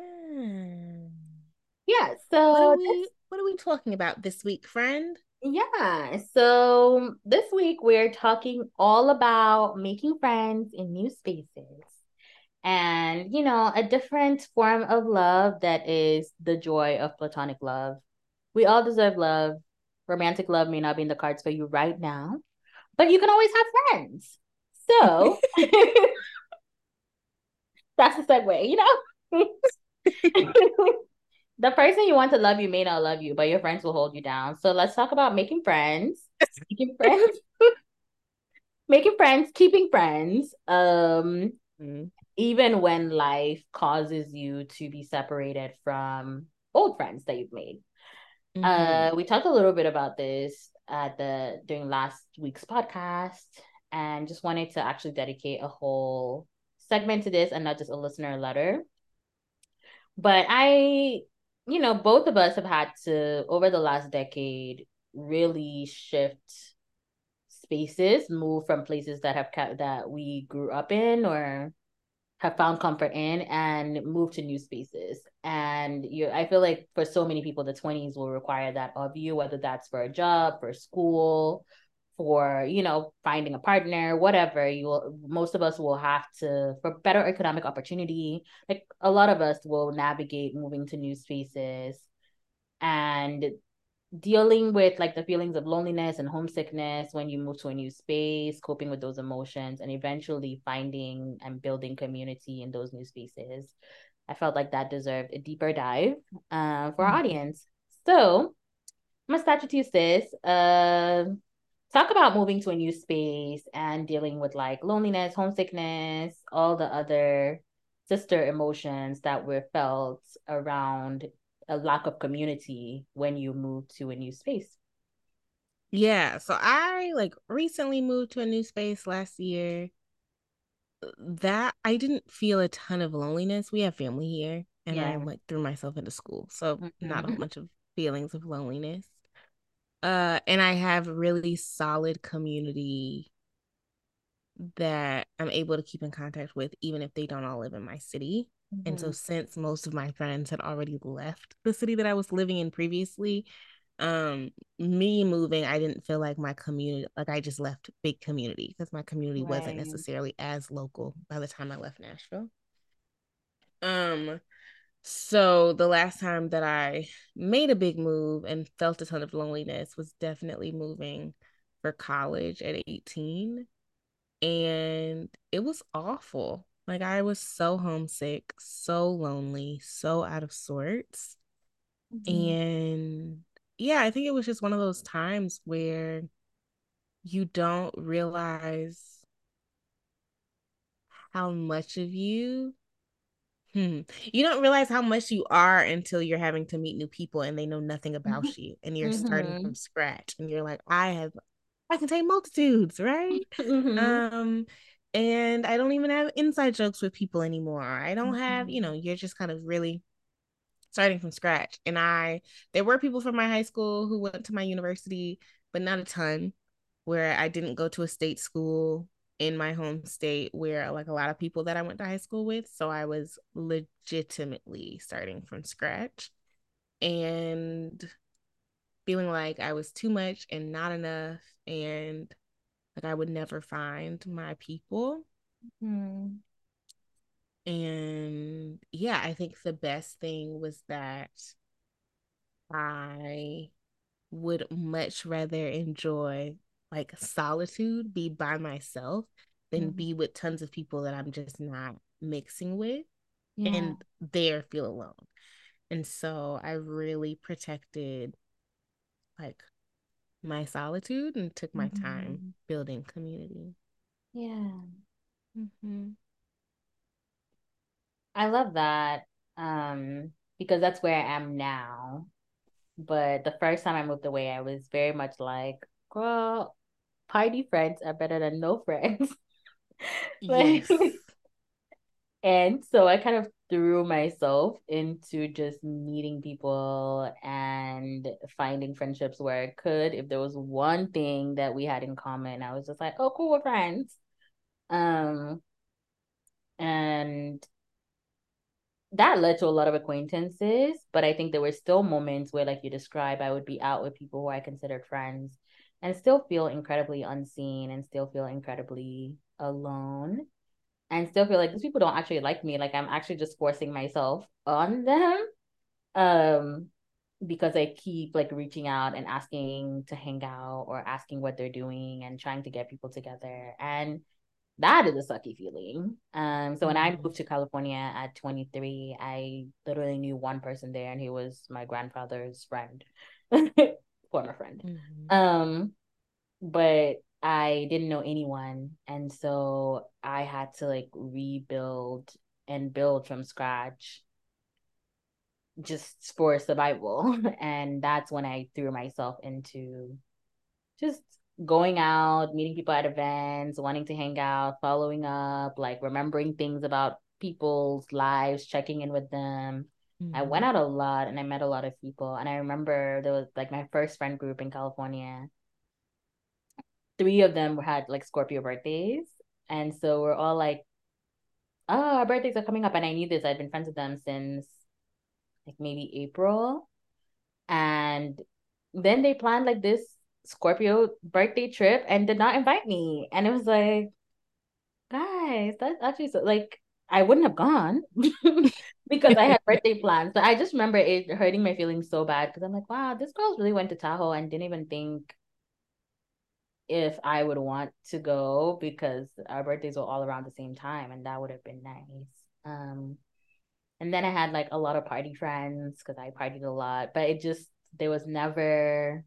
Yeah. So what are we what are we talking about this week, friend? Yeah. So this week we're talking all about making friends in new spaces. And, you know, a different form of love that is the joy of platonic love. We all deserve love romantic love may not be in the cards for you right now, but you can always have friends. So that's a segue, you know? the person you want to love you may not love you, but your friends will hold you down. So let's talk about making friends. making friends. making friends, keeping friends. Um mm-hmm. even when life causes you to be separated from old friends that you've made. Mm-hmm. Uh, we talked a little bit about this at the during last week's podcast, and just wanted to actually dedicate a whole segment to this and not just a listener letter. But I, you know, both of us have had to over the last decade really shift spaces, move from places that have kept that we grew up in or have found comfort in and move to new spaces. And you I feel like for so many people the 20s will require that of you whether that's for a job, for school, for you know finding a partner whatever you will most of us will have to for better economic opportunity like a lot of us will navigate moving to new spaces and dealing with like the feelings of loneliness and homesickness when you move to a new space, coping with those emotions, and eventually finding and building community in those new spaces. I felt like that deserved a deeper dive uh, for our mm-hmm. audience. So I'm gonna start with you, sis. Uh, talk about moving to a new space and dealing with like loneliness, homesickness, all the other sister emotions that were felt around a lack of community when you move to a new space. Yeah, so I like recently moved to a new space last year. That I didn't feel a ton of loneliness. We have family here, and yeah. I went through myself into school, so mm-hmm. not a bunch of feelings of loneliness. Uh, and I have really solid community that I'm able to keep in contact with, even if they don't all live in my city. Mm-hmm. And so, mm-hmm. since most of my friends had already left the city that I was living in previously, um, me moving, I didn't feel like my community, like I just left big community because my community right. wasn't necessarily as local by the time I left Nashville. Um, so the last time that I made a big move and felt a ton of loneliness was definitely moving for college at 18. And it was awful. Like I was so homesick, so lonely, so out of sorts. Mm-hmm. And yeah, I think it was just one of those times where you don't realize how much of you hmm, you don't realize how much you are until you're having to meet new people and they know nothing about mm-hmm. you and you're mm-hmm. starting from scratch and you're like I have I can take multitudes, right? Mm-hmm. Um and I don't even have inside jokes with people anymore. I don't have, you know, you're just kind of really starting from scratch. And I, there were people from my high school who went to my university, but not a ton, where I didn't go to a state school in my home state where like a lot of people that I went to high school with. So I was legitimately starting from scratch and feeling like I was too much and not enough and like I would never find my people. Mm-hmm. And yeah, I think the best thing was that I would much rather enjoy like solitude, be by myself, than mm-hmm. be with tons of people that I'm just not mixing with yeah. and there feel alone. And so I really protected like my solitude and took my mm-hmm. time building community. Yeah. Mm-hmm. I love that um, because that's where I am now. But the first time I moved away, I was very much like, girl, party friends are better than no friends. like, yes. and so I kind of threw myself into just meeting people and finding friendships where I could. If there was one thing that we had in common, I was just like, oh, cool, we're friends. Um, and that led to a lot of acquaintances, but I think there were still moments where, like you described, I would be out with people who I considered friends and still feel incredibly unseen and still feel incredibly alone and still feel like these people don't actually like me. Like I'm actually just forcing myself on them. Um because I keep like reaching out and asking to hang out or asking what they're doing and trying to get people together. And that is a sucky feeling. Um, so when I mm-hmm. moved to California at 23, I literally knew one person there, and he was my grandfather's friend, former friend. Mm-hmm. Um, but I didn't know anyone, and so I had to like rebuild and build from scratch just for survival and that's when i threw myself into just going out, meeting people at events, wanting to hang out, following up, like remembering things about people's lives, checking in with them. Mm-hmm. I went out a lot and I met a lot of people. And I remember there was like my first friend group in California. Three of them had like Scorpio birthdays. And so we're all like, oh, our birthdays are coming up. And I knew this. I'd been friends with them since like maybe April. And then they planned like this Scorpio birthday trip and did not invite me. And it was like, guys, that's actually so like I wouldn't have gone because I had birthday plans. But I just remember it hurting my feelings so bad because I'm like, wow, this girl really went to Tahoe and didn't even think if I would want to go because our birthdays were all around the same time and that would have been nice. Um and then I had like a lot of party friends because I partied a lot, but it just there was never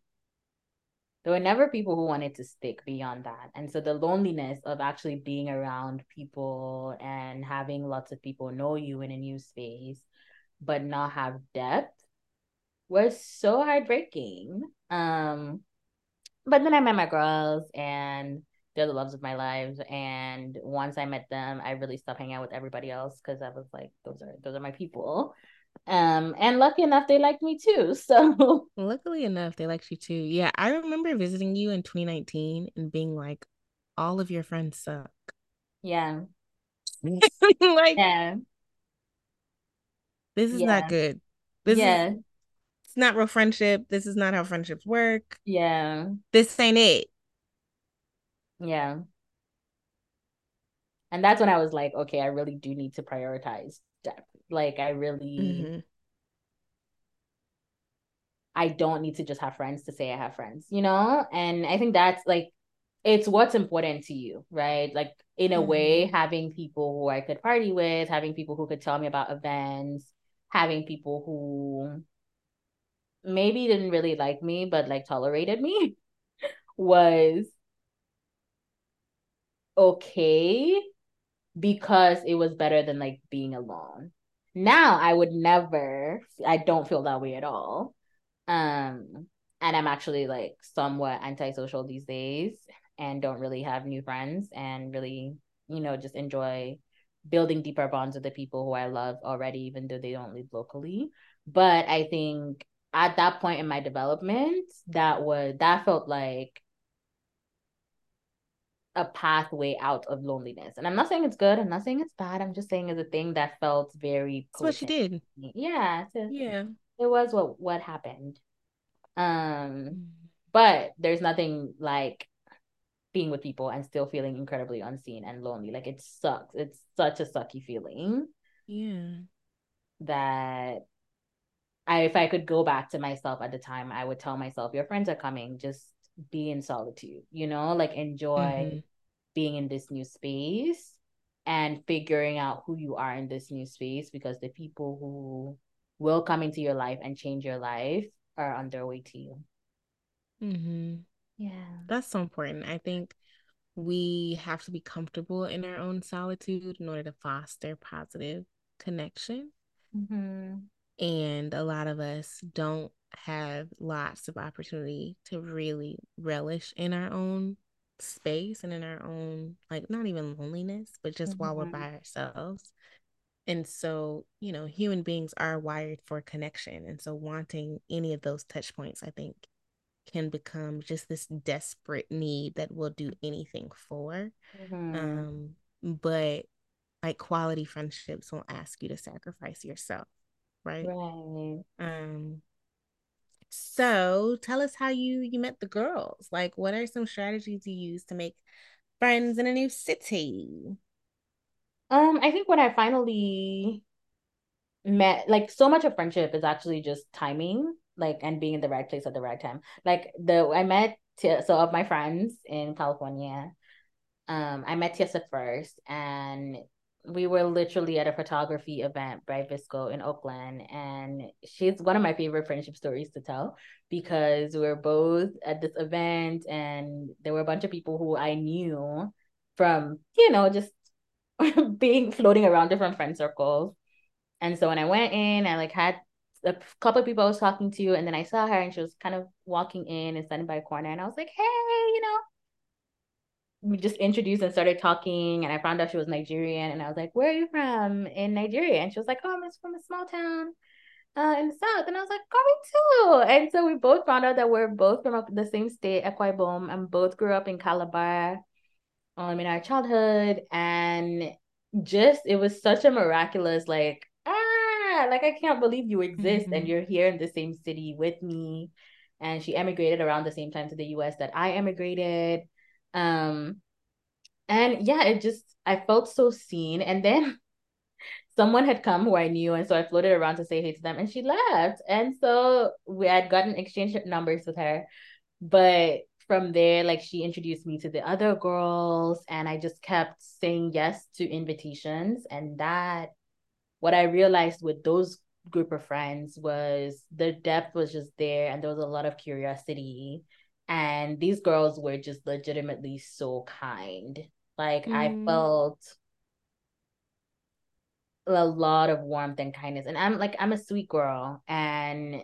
there were never people who wanted to stick beyond that. And so the loneliness of actually being around people and having lots of people know you in a new space, but not have depth was so heartbreaking. Um, but then I met my girls and they're the loves of my life. And once I met them, I really stopped hanging out with everybody else because I was like, those are those are my people. Um, and lucky enough, they liked me too. So luckily enough, they liked you too. Yeah, I remember visiting you in 2019 and being like, all of your friends suck. Yeah. like, yeah. This is yeah. not good. This yeah. is it's not real friendship. This is not how friendships work. Yeah. This ain't it. Yeah. And that's when I was like, okay, I really do need to prioritize depth. Like I really mm-hmm. I don't need to just have friends to say I have friends, you know? And I think that's like it's what's important to you, right? Like in a mm-hmm. way, having people who I could party with, having people who could tell me about events, having people who maybe didn't really like me but like tolerated me was okay because it was better than like being alone. Now I would never I don't feel that way at all. Um and I'm actually like somewhat antisocial these days and don't really have new friends and really, you know, just enjoy building deeper bonds with the people who I love already, even though they don't live locally. But I think at that point in my development, that was that felt like a pathway out of loneliness. And I'm not saying it's good. I'm not saying it's bad. I'm just saying it's a thing that felt very. That's what she did. Yeah. yeah. It was what what happened. Um, mm. but there's nothing like being with people and still feeling incredibly unseen and lonely. Like it sucks. It's such a sucky feeling. Yeah. That I if I could go back to myself at the time, I would tell myself, Your friends are coming, just be in solitude, you know, like enjoy mm-hmm. Being in this new space and figuring out who you are in this new space because the people who will come into your life and change your life are on their way to you. Mm-hmm. Yeah. That's so important. I think we have to be comfortable in our own solitude in order to foster positive connection. Mm-hmm. And a lot of us don't have lots of opportunity to really relish in our own space and in our own, like, not even loneliness, but just mm-hmm. while we're mm-hmm. by ourselves. And so, you know, human beings are wired for connection. And so, wanting any of those touch points, I think, can become just this desperate need that we'll do anything for. Mm-hmm. Um, but like quality friendships won't ask you to sacrifice yourself, right? Right. Um. So tell us how you you met the girls. Like, what are some strategies you use to make friends in a new city? Um, I think when I finally met, like, so much of friendship is actually just timing, like, and being in the right place at the right time. Like the I met so of my friends in California. Um, I met Tessa first, and we were literally at a photography event by VSCO in Oakland. And she's one of my favorite friendship stories to tell because we were both at this event and there were a bunch of people who I knew from, you know, just being floating around different friend circles. And so when I went in, I like had a couple of people I was talking to, and then I saw her and she was kind of walking in and standing by a corner, and I was like, hey, you know, we just introduced and started talking, and I found out she was Nigerian, and I was like, where are you from in Nigeria? And she was like, oh, I'm from a small town. Uh, in the south, and I was like, "Oh, me too." And so we both found out that we're both from the same state, Akwa Ibom, and both grew up in Calabar um in our childhood and just it was such a miraculous like ah like I can't believe you exist mm-hmm. and you're here in the same city with me and she emigrated around the same time to the US that I emigrated um and yeah it just I felt so seen and then someone had come who I knew, and so I floated around to say hey to them, and she left. And so we had gotten exchange numbers with her, but from there, like she introduced me to the other girls, and I just kept saying yes to invitations. And that, what I realized with those group of friends was the depth was just there, and there was a lot of curiosity. And these girls were just legitimately so kind. Like mm. I felt a lot of warmth and kindness. And I'm like, I'm a sweet girl, and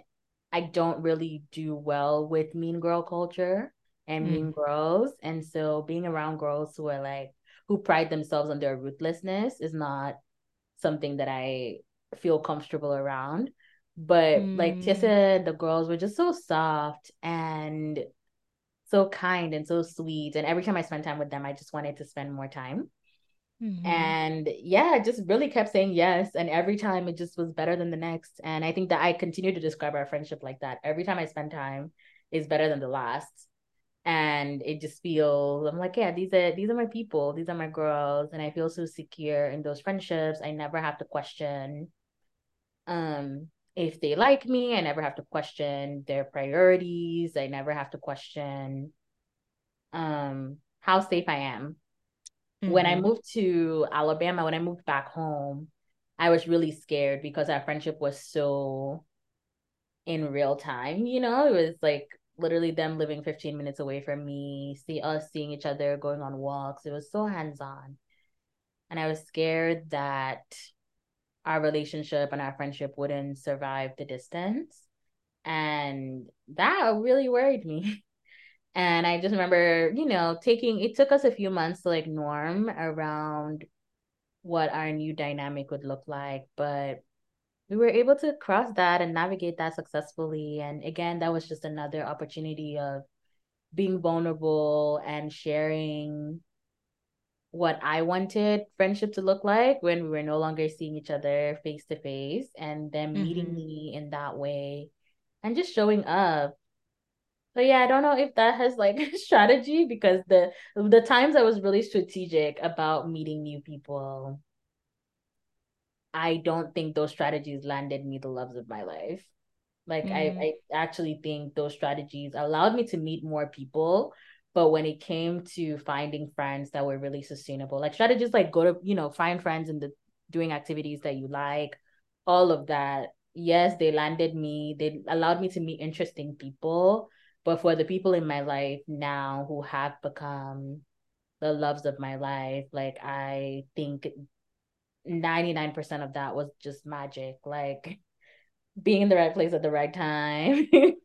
I don't really do well with mean girl culture and mm. mean girls. And so being around girls who are like who pride themselves on their ruthlessness is not something that I feel comfortable around. But mm. like Tessa, the girls were just so soft and so kind and so sweet. And every time I spent time with them, I just wanted to spend more time. Mm-hmm. And yeah, I just really kept saying yes. And every time it just was better than the next. And I think that I continue to describe our friendship like that. Every time I spend time is better than the last and it just feels i'm like yeah these are these are my people these are my girls and i feel so secure in those friendships i never have to question um if they like me i never have to question their priorities i never have to question um how safe i am mm-hmm. when i mm-hmm. moved to alabama when i moved back home i was really scared because our friendship was so in real time you know it was like literally them living 15 minutes away from me, see us seeing each other, going on walks. It was so hands on. And I was scared that our relationship and our friendship wouldn't survive the distance. And that really worried me. And I just remember, you know, taking it took us a few months to like norm around what our new dynamic would look like. But we were able to cross that and navigate that successfully. And again, that was just another opportunity of being vulnerable and sharing what I wanted friendship to look like when we were no longer seeing each other face to face and them mm-hmm. meeting me in that way and just showing up But yeah, I don't know if that has like strategy because the the times I was really strategic about meeting new people, I don't think those strategies landed me the loves of my life. Like mm. I, I actually think those strategies allowed me to meet more people. But when it came to finding friends that were really sustainable, like strategies like go to, you know, find friends and the doing activities that you like, all of that. Yes, they landed me, they allowed me to meet interesting people. But for the people in my life now who have become the loves of my life, like I think 99% of that was just magic. Like being in the right place at the right time.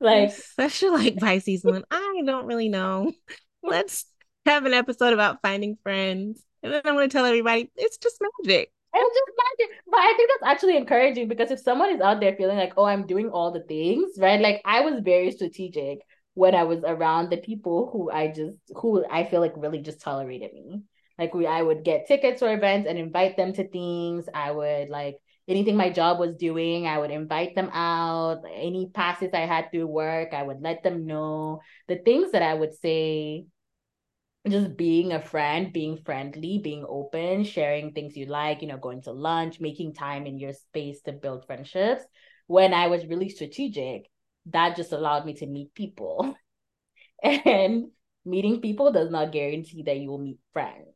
like especially like Pisces moon. I don't really know. Let's have an episode about finding friends. And then I'm gonna tell everybody it's just magic. It's just magic. But I think that's actually encouraging because if someone is out there feeling like, oh, I'm doing all the things, right? Like I was very strategic when I was around the people who I just who I feel like really just tolerated me. Like we I would get tickets for events and invite them to things. I would like anything my job was doing, I would invite them out. Any passes I had through work, I would let them know. The things that I would say, just being a friend, being friendly, being open, sharing things you like, you know, going to lunch, making time in your space to build friendships. When I was really strategic, that just allowed me to meet people. and meeting people does not guarantee that you will meet friends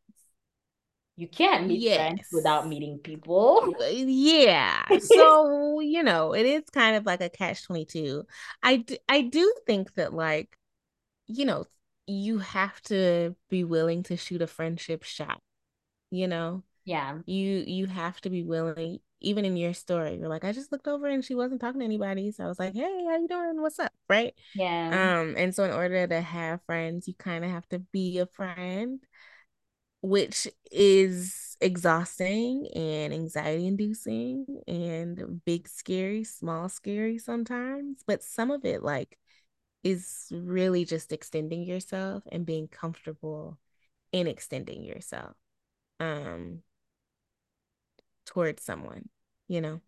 you can't meet yes. friends without meeting people. Uh, yeah. So, you know, it is kind of like a catch 22. I I do think that like you know, you have to be willing to shoot a friendship shot. You know? Yeah. You you have to be willing even in your story. You're like I just looked over and she wasn't talking to anybody. So I was like, "Hey, how you doing? What's up?" right? Yeah. Um and so in order to have friends, you kind of have to be a friend which is exhausting and anxiety inducing and big scary small scary sometimes but some of it like is really just extending yourself and being comfortable in extending yourself um towards someone you know?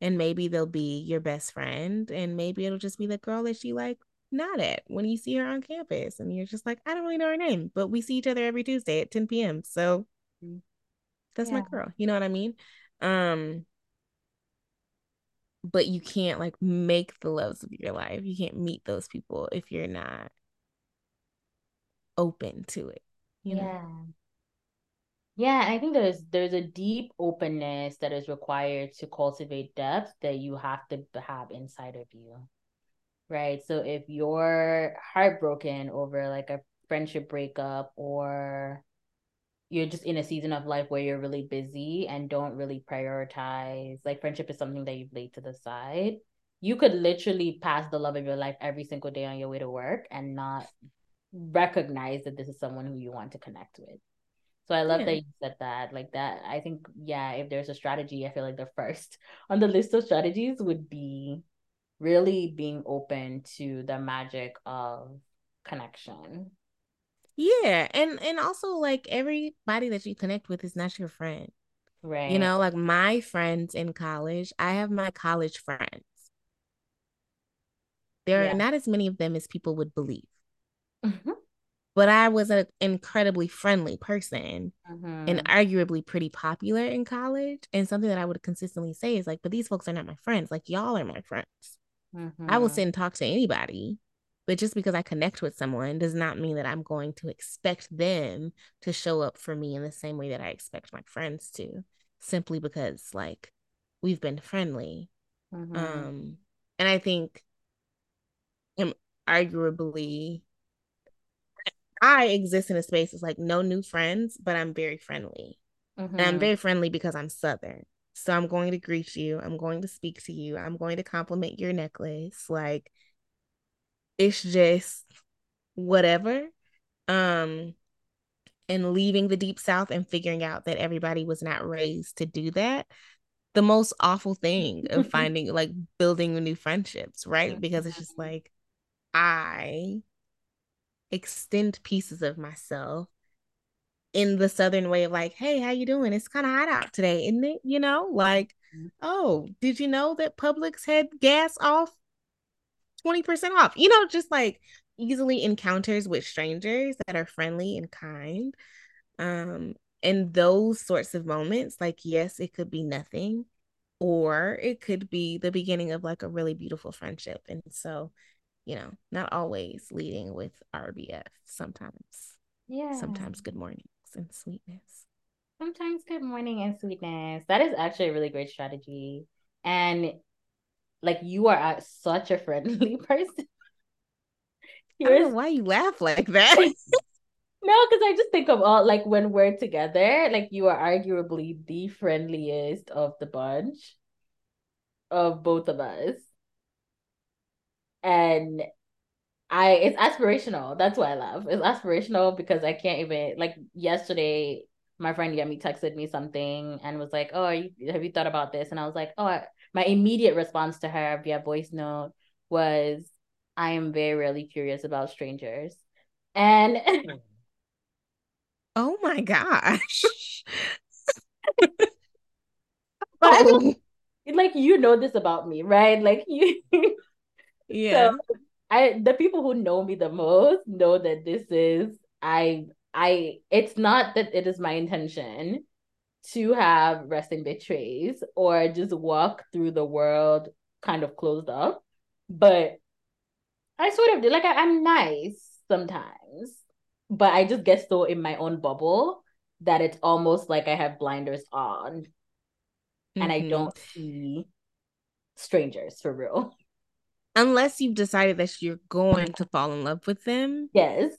And maybe they'll be your best friend and maybe it'll just be the girl that you like not at when you see her on campus and you're just like i don't really know her name but we see each other every tuesday at 10 p.m so mm. that's yeah. my girl you know what i mean um but you can't like make the loves of your life you can't meet those people if you're not open to it yeah know? yeah i think there's there's a deep openness that is required to cultivate depth that you have to have inside of you right? So if you're heartbroken over like a friendship breakup or you're just in a season of life where you're really busy and don't really prioritize like friendship is something that you've laid to the side you could literally pass the love of your life every single day on your way to work and not recognize that this is someone who you want to connect with so i love yeah. that you said that like that i think yeah if there's a strategy i feel like the first on the list of strategies would be really being open to the magic of connection. Yeah, and and also like everybody that you connect with is not your friend. Right. You know, like my friends in college, I have my college friends. There yeah. are not as many of them as people would believe. Mm-hmm. But I was an incredibly friendly person mm-hmm. and arguably pretty popular in college. And something that I would consistently say is like, but these folks are not my friends. Like, y'all are my friends. Mm-hmm. I will sit and talk to anybody. But just because I connect with someone does not mean that I'm going to expect them to show up for me in the same way that I expect my friends to, simply because like we've been friendly. Mm-hmm. Um, and I think am arguably I exist in a space that's like no new friends, but I'm very friendly. Mm-hmm. And I'm mm-hmm. very friendly because I'm Southern. So I'm going to greet you. I'm going to speak to you. I'm going to compliment your necklace. Like it's just whatever. Um and leaving the deep south and figuring out that everybody was not raised to do that. The most awful thing of finding like building new friendships, right? Because it's just like I extend pieces of myself in the southern way of like hey how you doing it's kind of hot out today isn't it you know like mm-hmm. oh did you know that publix had gas off 20% off. You know, just like easily encounters with strangers that are friendly and kind. Um, and those sorts of moments, like, yes, it could be nothing, or it could be the beginning of like a really beautiful friendship. And so, you know, not always leading with RBF, sometimes. Yeah. Sometimes good mornings and sweetness. Sometimes good morning and sweetness. That is actually a really great strategy. And like you are such a friendly person. I don't know why you laugh like that. no, because I just think of all like when we're together, like you are arguably the friendliest of the bunch of both of us. And I it's aspirational. That's what I love. It's aspirational because I can't even like yesterday my friend Yemi texted me something and was like, "Oh, you, have you thought about this?" And I was like, "Oh, I, my immediate response to her via voice note was, I am very rarely curious about strangers. And oh my gosh. oh. like you know this about me, right? Like you Yeah. So I the people who know me the most know that this is I I it's not that it is my intention to have resting betrays or just walk through the world kind of closed up. But I sort of do like I, I'm nice sometimes, but I just get so in my own bubble that it's almost like I have blinders on mm-hmm. and I mm-hmm. don't see strangers for real. Unless you've decided that you're going to fall in love with them. Yes.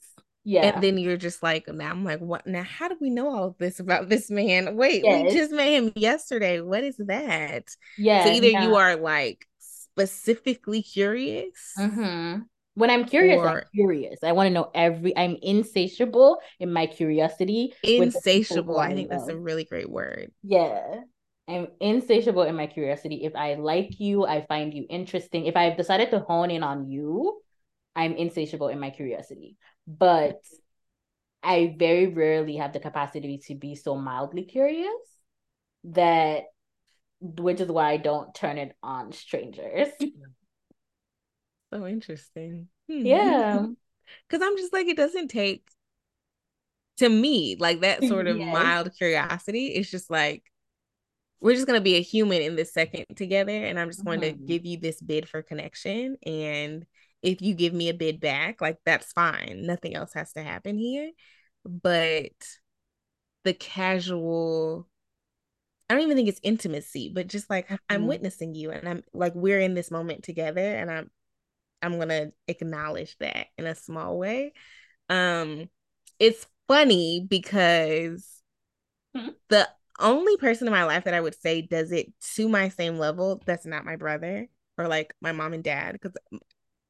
Yeah. And then you're just like, now I'm like, what? Now, how do we know all of this about this man? Wait, yes. we just met him yesterday. What is that? Yeah. So either yeah. you are like specifically curious. Mm-hmm. When I'm curious, or... I'm curious. I want to know every, I'm insatiable in my curiosity. Insatiable. I think that's a really great word. Yeah. I'm insatiable in my curiosity. If I like you, I find you interesting. If I've decided to hone in on you, I'm insatiable in my curiosity but I very rarely have the capacity to be so mildly curious that which is why I don't turn it on strangers. So interesting. Hmm. Yeah. Cause I'm just like, it doesn't take to me, like that sort of yes. mild curiosity. It's just like we're just gonna be a human in this second together, and I'm just going mm-hmm. to give you this bid for connection. And if you give me a bid back, like that's fine. Nothing else has to happen here. But the casual, I don't even think it's intimacy, but just like mm-hmm. I'm witnessing you and I'm like we're in this moment together and I'm I'm gonna acknowledge that in a small way. Um it's funny because mm-hmm. the only person in my life that I would say does it to my same level that's not my brother or like my mom and dad because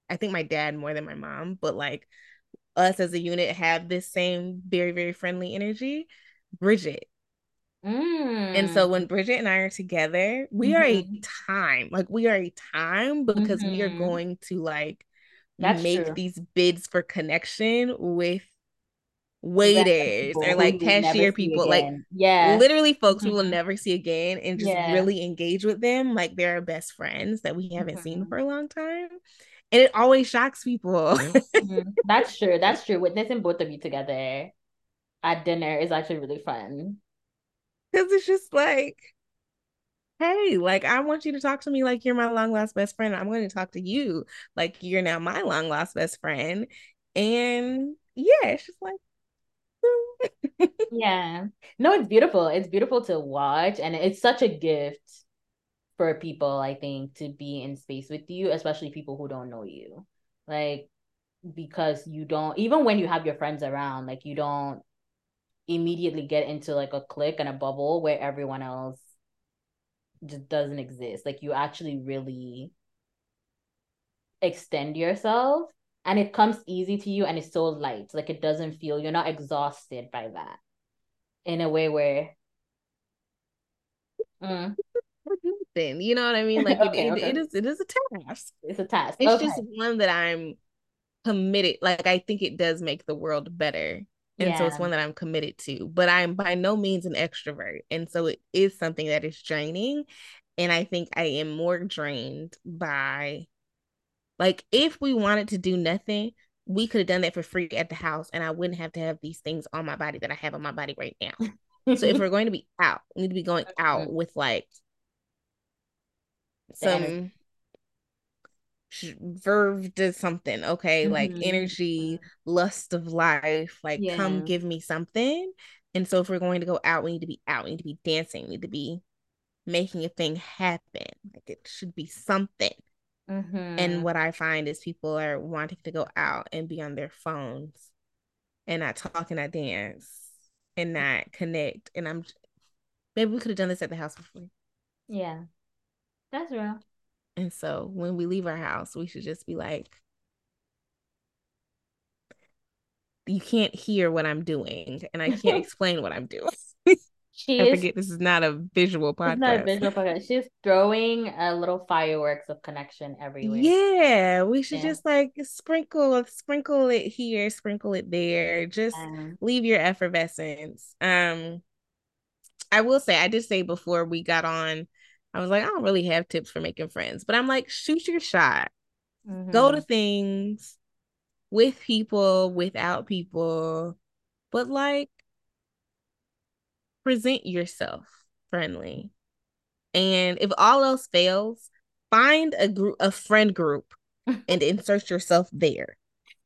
I think my dad more than my mom, but like us as a unit have this same very, very friendly energy. Bridget. Mm. And so when Bridget and I are together, we mm-hmm. are a mm-hmm. time. Like we are a time because mm-hmm. we are mm-hmm. going to like That's make true. these bids for connection with waiters or like cashier people like yeah literally folks mm-hmm. we will never see again and just yeah. really engage with them like they're our best friends that we haven't mm-hmm. seen for a long time and it always shocks people. mm-hmm. That's true. That's true. Witnessing both of you together at dinner is actually really fun. Because it's just like, hey, like I want you to talk to me like you're my long lost best friend. I'm going to talk to you like you're now my long lost best friend. And yeah, it's just like, yeah. No, it's beautiful. It's beautiful to watch, and it's such a gift for people, I think, to be in space with you, especially people who don't know you. Like, because you don't, even when you have your friends around, like, you don't immediately get into like a clique and a bubble where everyone else just doesn't exist. Like, you actually really extend yourself and it comes easy to you and it's so light. Like, it doesn't feel, you're not exhausted by that in a way where. Mm. You know what I mean? Like okay, it, okay. it is it is a task. It's a task. It's okay. just one that I'm committed. Like I think it does make the world better. And yeah. so it's one that I'm committed to. But I'm by no means an extrovert. And so it is something that is draining. And I think I am more drained by Like if we wanted to do nothing, we could have done that for free at the house and I wouldn't have to have these things on my body that I have on my body right now. so if we're going to be out, we need to be going out with like some verve to something, okay? Mm-hmm. Like energy, lust of life, like yeah. come give me something. And so if we're going to go out, we need to be out, we need to be dancing, we need to be making a thing happen. Like it should be something. Mm-hmm. And what I find is people are wanting to go out and be on their phones and not talk and not dance and not connect. And I'm maybe we could have done this at the house before. Yeah. That's real. And so when we leave our house, we should just be like, you can't hear what I'm doing, and I can't explain what I'm doing. She I is, forget this is not a visual podcast. It's not a visual podcast. She's throwing a little fireworks of connection everywhere. Yeah, we should yeah. just like sprinkle, sprinkle it here, sprinkle it there. Just um, leave your effervescence. Um, I will say, I did say before we got on, I was like, I don't really have tips for making friends, but I'm like, shoot your shot. Mm-hmm. Go to things with people, without people, but like present yourself friendly. And if all else fails, find a group, a friend group, and insert yourself there.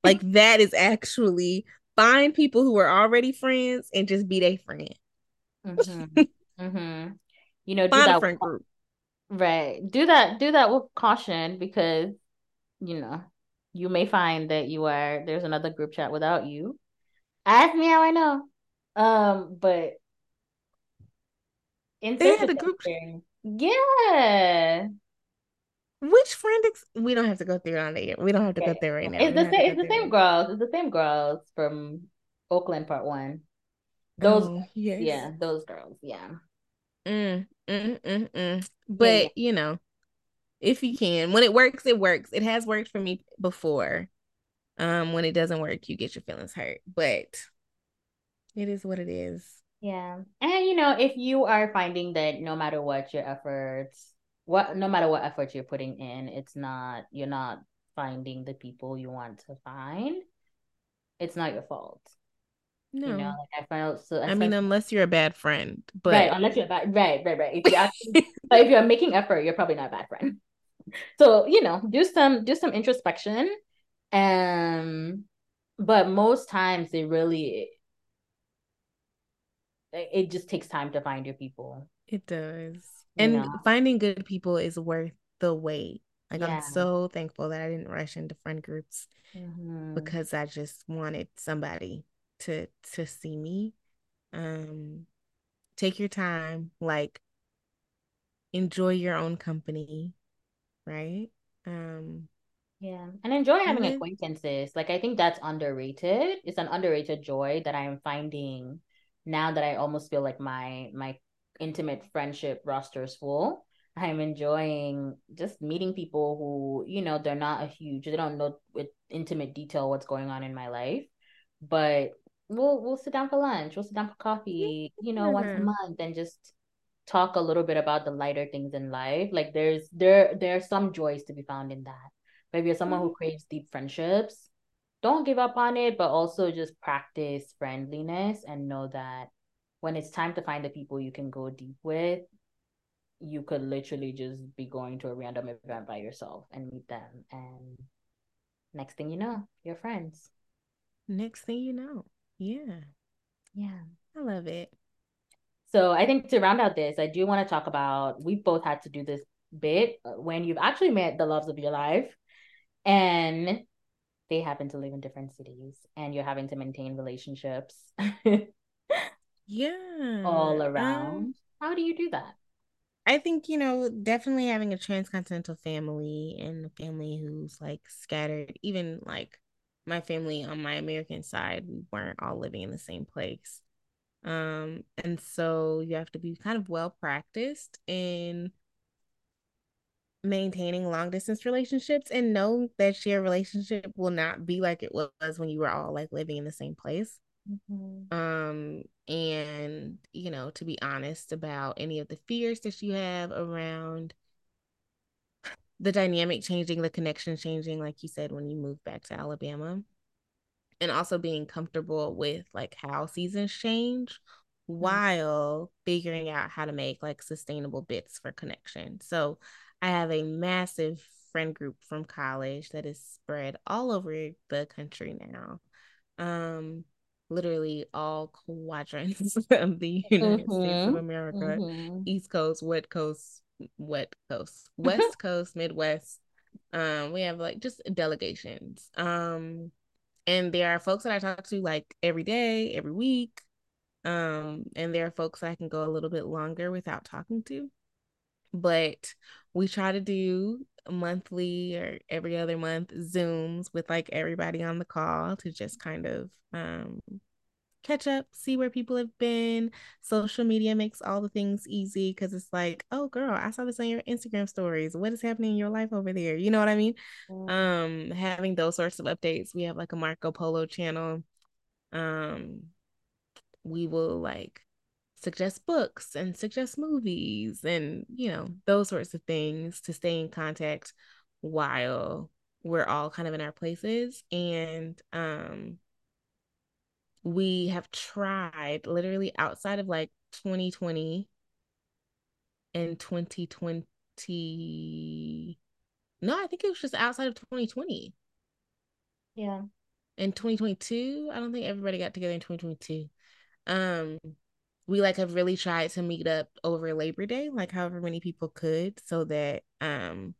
Like that is actually find people who are already friends and just be their friend. Mm-hmm. mm-hmm. You know, find a friend group. Right. Do that. Do that with caution because you know you may find that you are there's another group chat without you. Ask me how I know. Um, but they had a group. Yeah. Which friend? Ex- we don't have to go through on there. We don't have to okay. go there right now. It's the same. It's the same girls. It's the same girls from Oakland Part One. Those. Oh, yes. Yeah, those girls. Yeah. Mm, mm, mm, mm. But yeah. you know, if you can, when it works, it works. It has worked for me before. Um, when it doesn't work, you get your feelings hurt. But it is what it is. Yeah. And you know, if you are finding that no matter what your efforts, what no matter what effort you're putting in, it's not you're not finding the people you want to find, it's not your fault. No. You know, like I felt so I, I mean, unless you're a bad friend. But right, unless you're a bad right, right, right. If you actually but if you're making effort, you're probably not a bad friend. So, you know, do some do some introspection. Um but most times they really it just takes time to find your people. It does. and know? finding good people is worth the wait. Like yeah. I'm so thankful that I didn't rush into friend groups mm-hmm. because I just wanted somebody to to see me. Um take your time, like enjoy your own company, right? Um yeah, and enjoy having then, acquaintances. Like I think that's underrated. It's an underrated joy that I am finding now that I almost feel like my my intimate friendship roster is full. I'm enjoying just meeting people who, you know, they're not a huge, they don't know with intimate detail what's going on in my life, but we'll we'll sit down for lunch, we'll sit down for coffee, you know, once a month and just talk a little bit about the lighter things in life. Like there's there there are some joys to be found in that. But if you're someone who mm-hmm. craves deep friendships, don't give up on it, but also just practice friendliness and know that when it's time to find the people you can go deep with, you could literally just be going to a random event by yourself and meet them. And next thing you know, you're friends. Next thing you know. Yeah. Yeah. I love it. So I think to round out this, I do want to talk about we both had to do this bit when you've actually met the loves of your life. And they happen to live in different cities and you're having to maintain relationships yeah all around. Um, how do you do that? I think you know definitely having a transcontinental family and a family who's like scattered even like my family on my american side we weren't all living in the same place. Um and so you have to be kind of well practiced in maintaining long distance relationships and know that your relationship will not be like it was when you were all like living in the same place. Mm-hmm. Um, and you know, to be honest about any of the fears that you have around the dynamic changing, the connection changing, like you said, when you move back to Alabama. And also being comfortable with like how seasons change mm-hmm. while figuring out how to make like sustainable bits for connection. So I have a massive friend group from college that is spread all over the country now. Um, literally all quadrants of the United mm-hmm. States of America, mm-hmm. East Coast, West Coast, West Coast, West Coast, Midwest. Um, we have like just delegations. Um, and there are folks that I talk to like every day, every week. Um, and there are folks I can go a little bit longer without talking to. But we try to do monthly or every other month Zooms with like everybody on the call to just kind of um catch up, see where people have been. Social media makes all the things easy because it's like, oh girl, I saw this on your Instagram stories. What is happening in your life over there? You know what I mean? Mm-hmm. Um, having those sorts of updates. We have like a Marco Polo channel. Um, we will like suggest books and suggest movies and you know those sorts of things to stay in contact while we're all kind of in our places. And um we have tried literally outside of like 2020 and 2020 no i think it was just outside of 2020 yeah. In 2022 i don't think everybody got together in 2022 um we like have really tried to meet up over Labor Day, like however many people could, so that um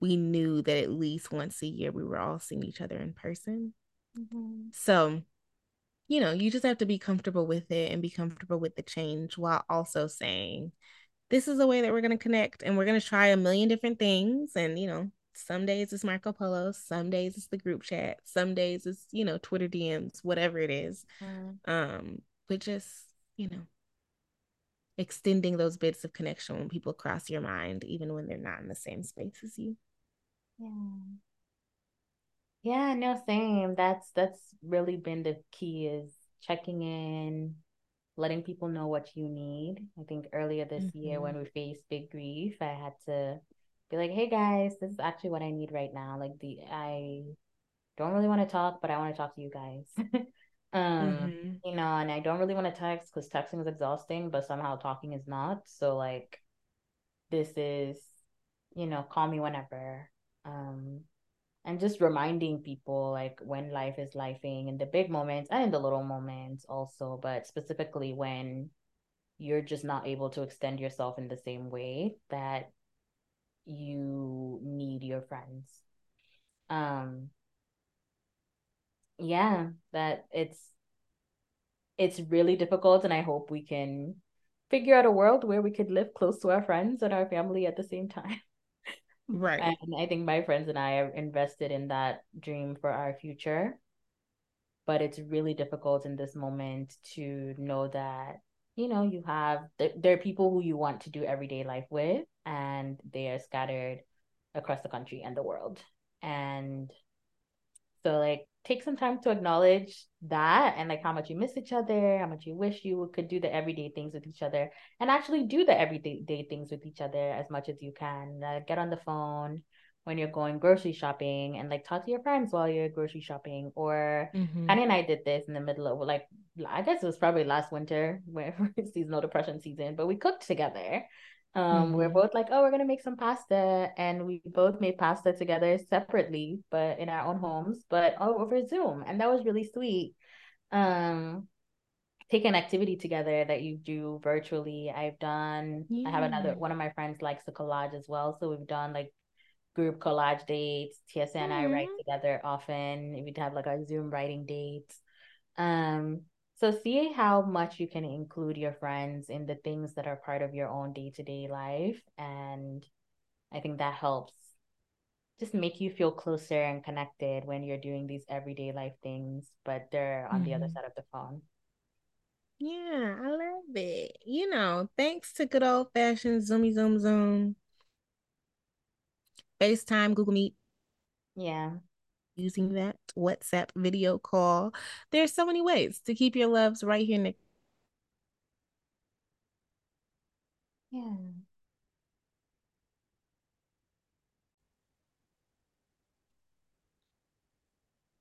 we knew that at least once a year we were all seeing each other in person. Mm-hmm. So, you know, you just have to be comfortable with it and be comfortable with the change while also saying, this is the way that we're going to connect and we're going to try a million different things. And, you know, some days it's Marco Polo, some days it's the group chat, some days it's, you know, Twitter DMs, whatever it is. Mm-hmm. Um, but just you know, extending those bits of connection when people cross your mind, even when they're not in the same space as you. Yeah. Yeah, no, same. That's that's really been the key is checking in, letting people know what you need. I think earlier this mm-hmm. year when we faced big grief, I had to be like, "Hey guys, this is actually what I need right now. Like the I don't really want to talk, but I want to talk to you guys." Um, mm-hmm. you know, and I don't really want to text because texting is exhausting, but somehow talking is not. So like this is, you know, call me whenever. Um, and just reminding people like when life is lifing in the big moments and in the little moments also, but specifically when you're just not able to extend yourself in the same way that you need your friends. Um yeah that it's it's really difficult and i hope we can figure out a world where we could live close to our friends and our family at the same time. Right. And i think my friends and i are invested in that dream for our future. But it's really difficult in this moment to know that you know you have there are people who you want to do everyday life with and they are scattered across the country and the world. And so like take some time to acknowledge that and like how much you miss each other, how much you wish you could do the everyday things with each other, and actually do the everyday things with each other as much as you can. Uh, get on the phone when you're going grocery shopping and like talk to your friends while you're grocery shopping. Or mm-hmm. Annie and I did this in the middle of like I guess it was probably last winter where it's seasonal depression season, but we cooked together um, mm-hmm. we're both like, oh, we're gonna make some pasta, and we both made pasta together separately, but in our own homes, but all over Zoom, and that was really sweet. Um, take an activity together that you do virtually. I've done. Yeah. I have another one of my friends likes to collage as well, so we've done like group collage dates. TSA and mm-hmm. I write together often. We'd have like our Zoom writing dates. Um, so see how much you can include your friends in the things that are part of your own day-to-day life and I think that helps just make you feel closer and connected when you're doing these everyday life things, but they're on mm-hmm. the other mm-hmm. side of the phone. Yeah, I love it. You know, thanks to good old fashioned Zoomy Zoom Zoom, FaceTime, Google Meet. Yeah using that WhatsApp video call. There's so many ways to keep your loves right here. Yeah.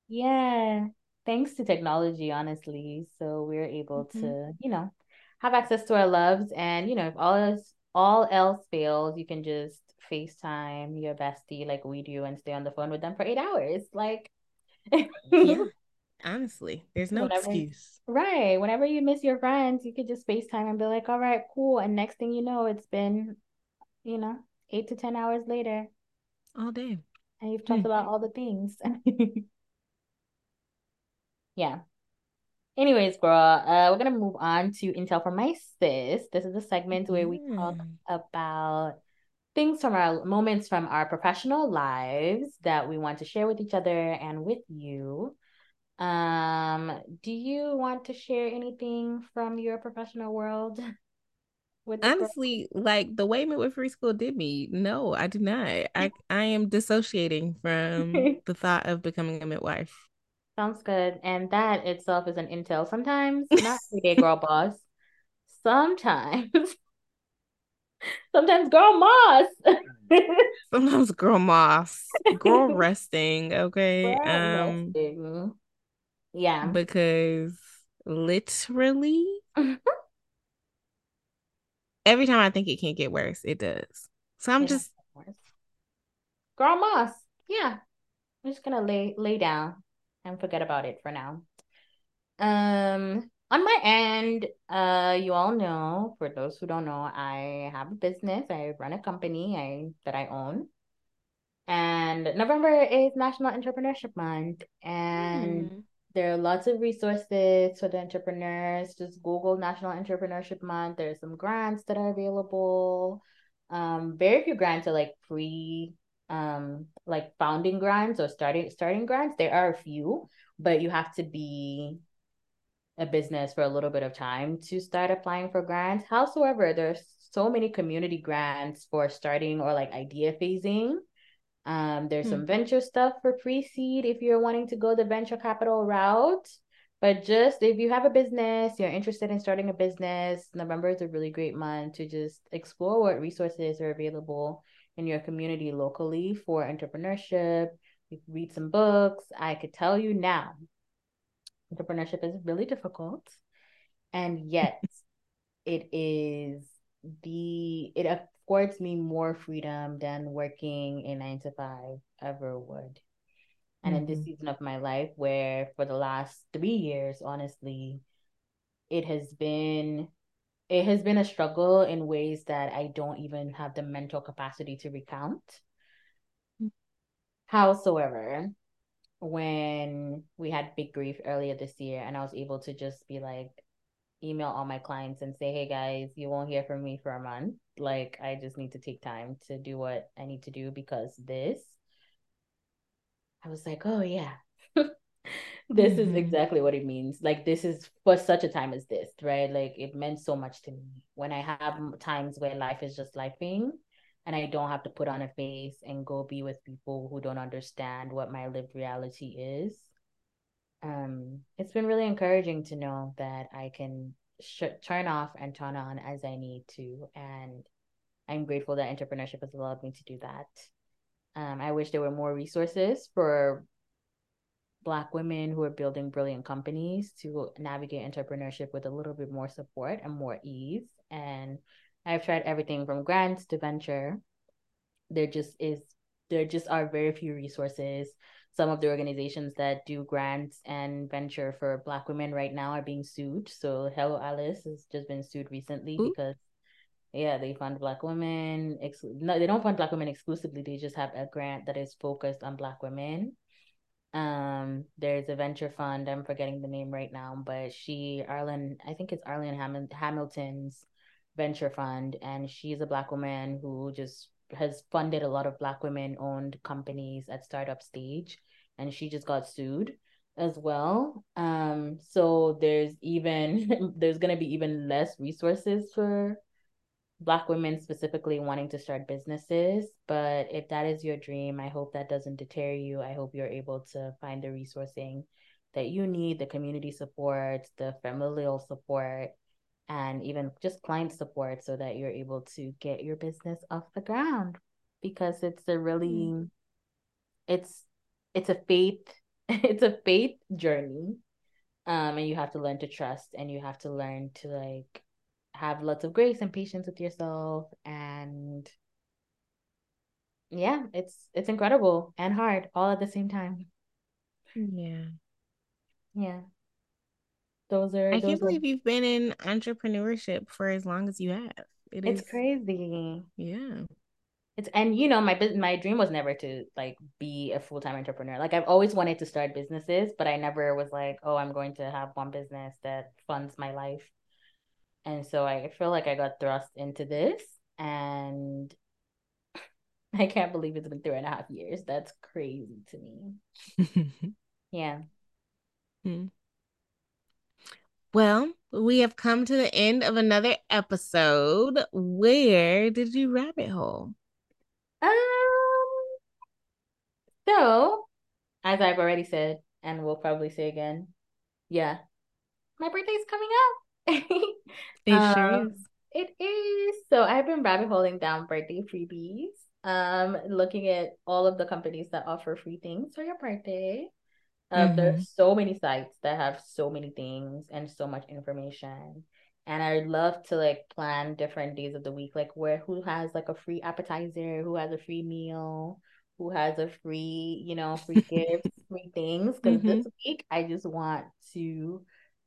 Yeah. Thanks to technology, honestly. So we're able mm-hmm. to, you know, have access to our loves. And, you know, if all else all else fails, you can just FaceTime your bestie like we do and stay on the phone with them for eight hours. Like yeah. Honestly, there's no whenever, excuse. Right. Whenever you miss your friends, you could just FaceTime and be like, all right, cool. And next thing you know, it's been, you know, eight to 10 hours later. All day. And you've talked mm. about all the things. yeah. Anyways, girl, uh, we're gonna move on to Intel from my sis. This is a segment where we talk about things from our moments from our professional lives that we want to share with each other and with you. Um, do you want to share anything from your professional world? With Honestly, like the way midwifery school did me, no, I do not. I I am dissociating from the thought of becoming a midwife. Sounds good. And that itself is an intel. Sometimes, not every day, girl boss. Sometimes, sometimes girl moss. sometimes girl moss. Girl resting. Okay. Girl um resting. Yeah. Because literally every time I think it can't get worse, it does. So I'm just girl moss. Yeah. I'm just gonna lay lay down and forget about it for now. Um on my end, uh, you all know, for those who don't know, I have a business. I run a company I that I own. And November is National Entrepreneurship Month. And mm. There are lots of resources for the entrepreneurs. Just Google National Entrepreneurship Month. There's some grants that are available. Um, very few grants are like free, um, like founding grants or starting starting grants. There are a few, but you have to be a business for a little bit of time to start applying for grants. Howsoever, there's so many community grants for starting or like idea phasing um, there's hmm. some venture stuff for pre-seed if you're wanting to go the venture capital route. But just if you have a business, you're interested in starting a business, November is a really great month to just explore what resources are available in your community locally for entrepreneurship. You read some books. I could tell you now, entrepreneurship is really difficult. And yet it is the it affords me more freedom than working a nine to five ever would. And mm-hmm. in this mm-hmm. season of my life, where for the last three years, honestly, it has been it has been a struggle in ways that I don't even have the mental capacity to recount. Mm-hmm. Howsoever, when we had big grief earlier this year and I was able to just be like, email all my clients and say, hey guys, you won't hear from me for a month. Like, I just need to take time to do what I need to do because this, I was like, oh yeah, this mm-hmm. is exactly what it means. Like, this is for such a time as this, right? Like, it meant so much to me when I have times where life is just lifing and I don't have to put on a face and go be with people who don't understand what my lived reality is um, it's been really encouraging to know that I can sh- turn off and turn on as I need to. And I'm grateful that entrepreneurship has allowed me to do that. Um, I wish there were more resources for Black women who are building brilliant companies to navigate entrepreneurship with a little bit more support and more ease. And I've tried everything from grants to venture. There just is, there just are very few resources. Some of the organizations that do grants and venture for black women right now are being sued. So hello alice has just been sued recently Ooh. because yeah they fund black women ex- no they don't fund black women exclusively. They just have a grant that is focused on black women. Um there's a venture fund. I'm forgetting the name right now but she Arlan i think it's Arlan Ham- hamilton's venture fund and she's a black woman who just has funded a lot of black women owned companies at startup stage and she just got sued as well. Um, so there's even there's gonna be even less resources for black women specifically wanting to start businesses. But if that is your dream, I hope that doesn't deter you. I hope you're able to find the resourcing that you need, the community support, the familial support, and even just client support so that you're able to get your business off the ground because it's a really mm. it's it's a faith it's a faith journey. Um, and you have to learn to trust and you have to learn to like have lots of grace and patience with yourself and yeah, it's it's incredible and hard all at the same time. Yeah. Yeah. Those are I those can't are, believe you've been in entrepreneurship for as long as you have. It it's is, crazy. Yeah. It's and you know my my dream was never to like be a full time entrepreneur. Like I've always wanted to start businesses, but I never was like, oh, I'm going to have one business that funds my life. And so I feel like I got thrust into this, and I can't believe it's been three and a half years. That's crazy to me. yeah. Hmm. Well, we have come to the end of another episode. Where did you rabbit hole? Um, so, as I've already said, and we'll probably say again, yeah, my birthday's coming up. it um, sure is. It is. So I've been rabbit holing down birthday freebies. Um, looking at all of the companies that offer free things for your birthday. Um, mm-hmm. There's so many sites that have so many things and so much information. And I love to like plan different days of the week, like where who has like a free appetizer, who has a free meal, who has a free, you know, free gifts, free things. Because mm-hmm. this week I just want to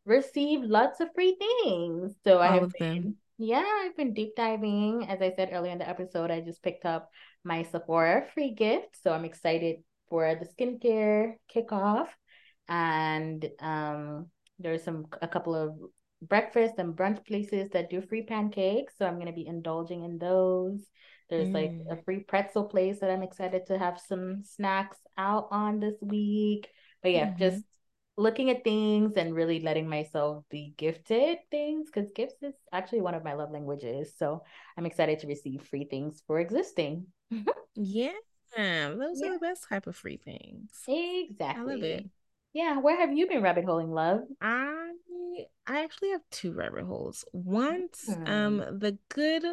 receive lots of free things. So All I have been, yeah, I've been deep diving. As I said earlier in the episode, I just picked up my Sephora free gift. So I'm excited for the skincare kickoff. And um, there's some a couple of breakfast and brunch places that do free pancakes. So I'm gonna be indulging in those. There's mm. like a mm. free pretzel place that I'm excited to have some snacks out on this week. But yeah, mm-hmm. just looking at things and really letting myself be gifted things because gifts is actually one of my love languages. So I'm excited to receive free things for existing. yeah. Those yeah. are the best type of free things. Exactly. I love it. Yeah, where have you been rabbit holing, love? I I actually have two rabbit holes. Once, mm-hmm. um, the good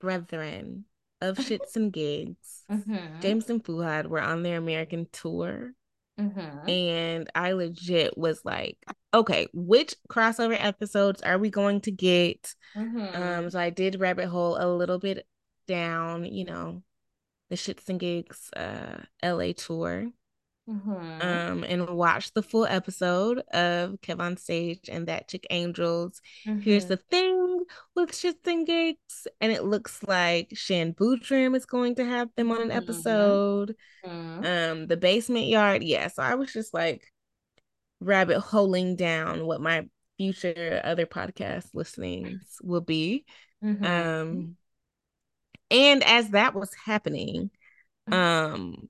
brethren of Shits and Gigs, mm-hmm. James and Fuhad, were on their American tour. Mm-hmm. And I legit was like, okay, which crossover episodes are we going to get? Mm-hmm. Um, so I did rabbit hole a little bit down, you know, the Shits and Gigs uh LA tour. Mm-hmm. Um, and watch the full episode of Kev on Stage and That Chick Angels. Mm-hmm. Here's the thing with Shits and Gigs, and it looks like Shan Boodram is going to have them on an mm-hmm. episode. Mm-hmm. Um, the basement yard, yeah. So I was just like rabbit holing down what my future other podcast listenings will be. Mm-hmm. Um, and as that was happening, mm-hmm. um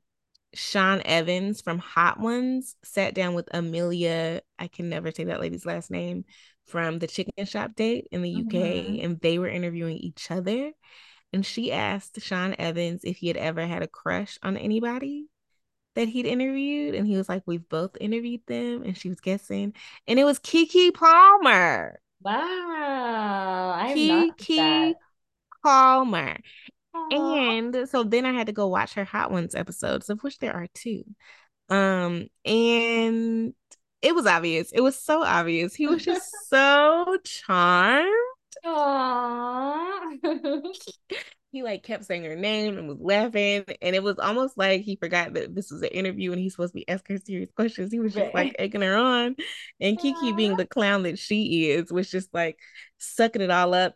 Sean Evans from Hot Ones sat down with Amelia, I can never say that lady's last name, from the chicken shop date in the UK, mm-hmm. and they were interviewing each other. And she asked Sean Evans if he had ever had a crush on anybody that he'd interviewed. And he was like, We've both interviewed them. And she was guessing. And it was Keke Palmer. Wow. I Keke Palmer. And so then I had to go watch her Hot Ones episodes, of which there are two. Um, and it was obvious. It was so obvious. He was just so charmed. Aww. he like kept saying her name and was laughing, and it was almost like he forgot that this was an interview and he's supposed to be asking her serious questions. He was just like egging her on, and Keke, being the clown that she is, was just like sucking it all up,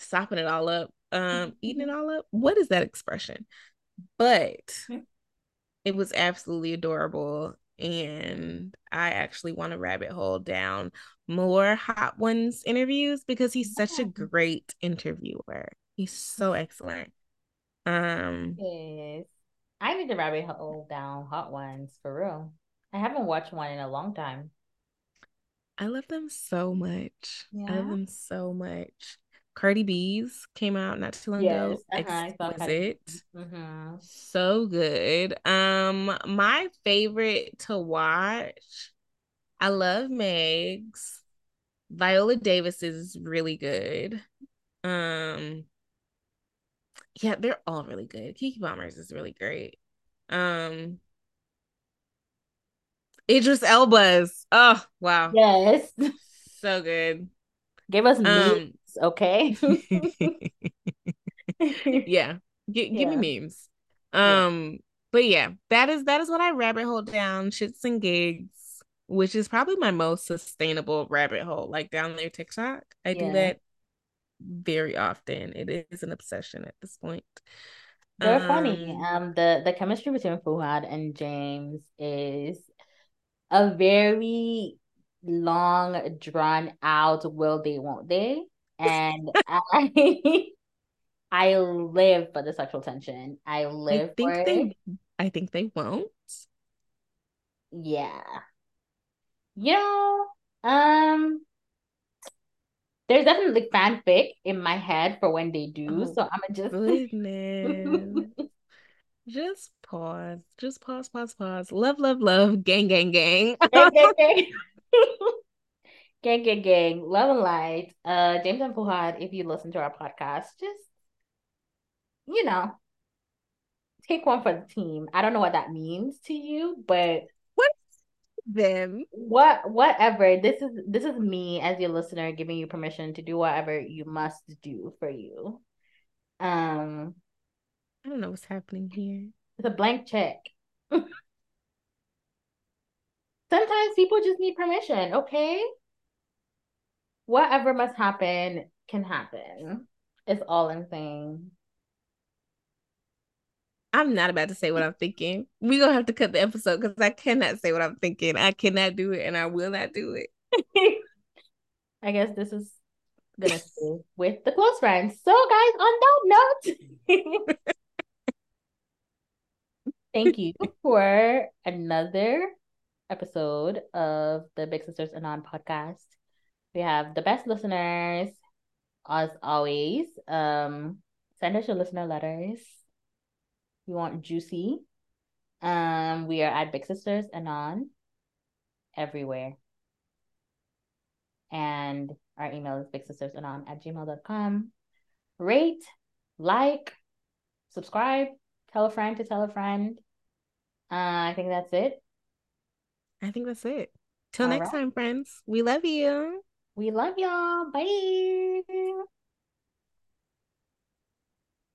sopping it all up, um eating it mm-hmm. all up. What is that expression? But it was absolutely adorable and i actually want to rabbit hole down more hot ones interviews because he's such a great interviewer. He's so excellent. Um yes. I need to rabbit hole down hot ones for real. I haven't watched one in a long time. I love them so much. Yeah. i love them so much Cardi B's came out not too long yes, ago. Uh-huh, Exquisite. Mm-hmm. So good. Um, my favorite to watch. I love Meg's. Viola Davis is really good. Um, yeah, they're all really good. Keke Palmer's is really great. Um, Idris Elba's. Oh wow. Yes. So good. Give us um, okay? yeah. G- give me memes. Um, yeah. but yeah, that is that is what I rabbit hole down, shits and gigs, which is probably my most sustainable rabbit hole. Like down there TikTok. I yeah. do that very often. It is an obsession at this point. They're um, funny. Um, the the chemistry between Fuhad and James is a very long, drawn out. Will they? Won't they? And I, I live for the sexual tension. I live I think for they, it. I think they won't. Yeah. You know, um, there's definitely fanfic in my head for when they do. Oh, so I'm just just pause. Just pause, pause, pause. Love, love, love. Gang, gang, gang. gang, gang, gang. gang, gang, gang. Love and light. Uh, James and Fuhad, if you listen to our podcast, just you know, take one for the team. I don't know what that means to you, but what them. What whatever. This is this is me as your listener giving you permission to do whatever you must do for you. Um I don't know what's happening here. It's a blank check. Sometimes people just need permission, okay? Whatever must happen can happen. It's all I'm saying. I'm not about to say what I'm thinking. We're gonna have to cut the episode because I cannot say what I'm thinking. I cannot do it and I will not do it. I guess this is gonna stay with the close friends. So guys, on that note, thank you for another episode of the Big Sisters Anon podcast. We have the best listeners, as always. Um, send us your listener letters you want juicy. Um, we are at Big Sisters Anon everywhere. And our email is big sisters anon at gmail.com. Rate, like, subscribe, tell a friend to tell a friend. Uh, I think that's it. I think that's it. Till All next right. time, friends. We love you. We love y'all. Bye.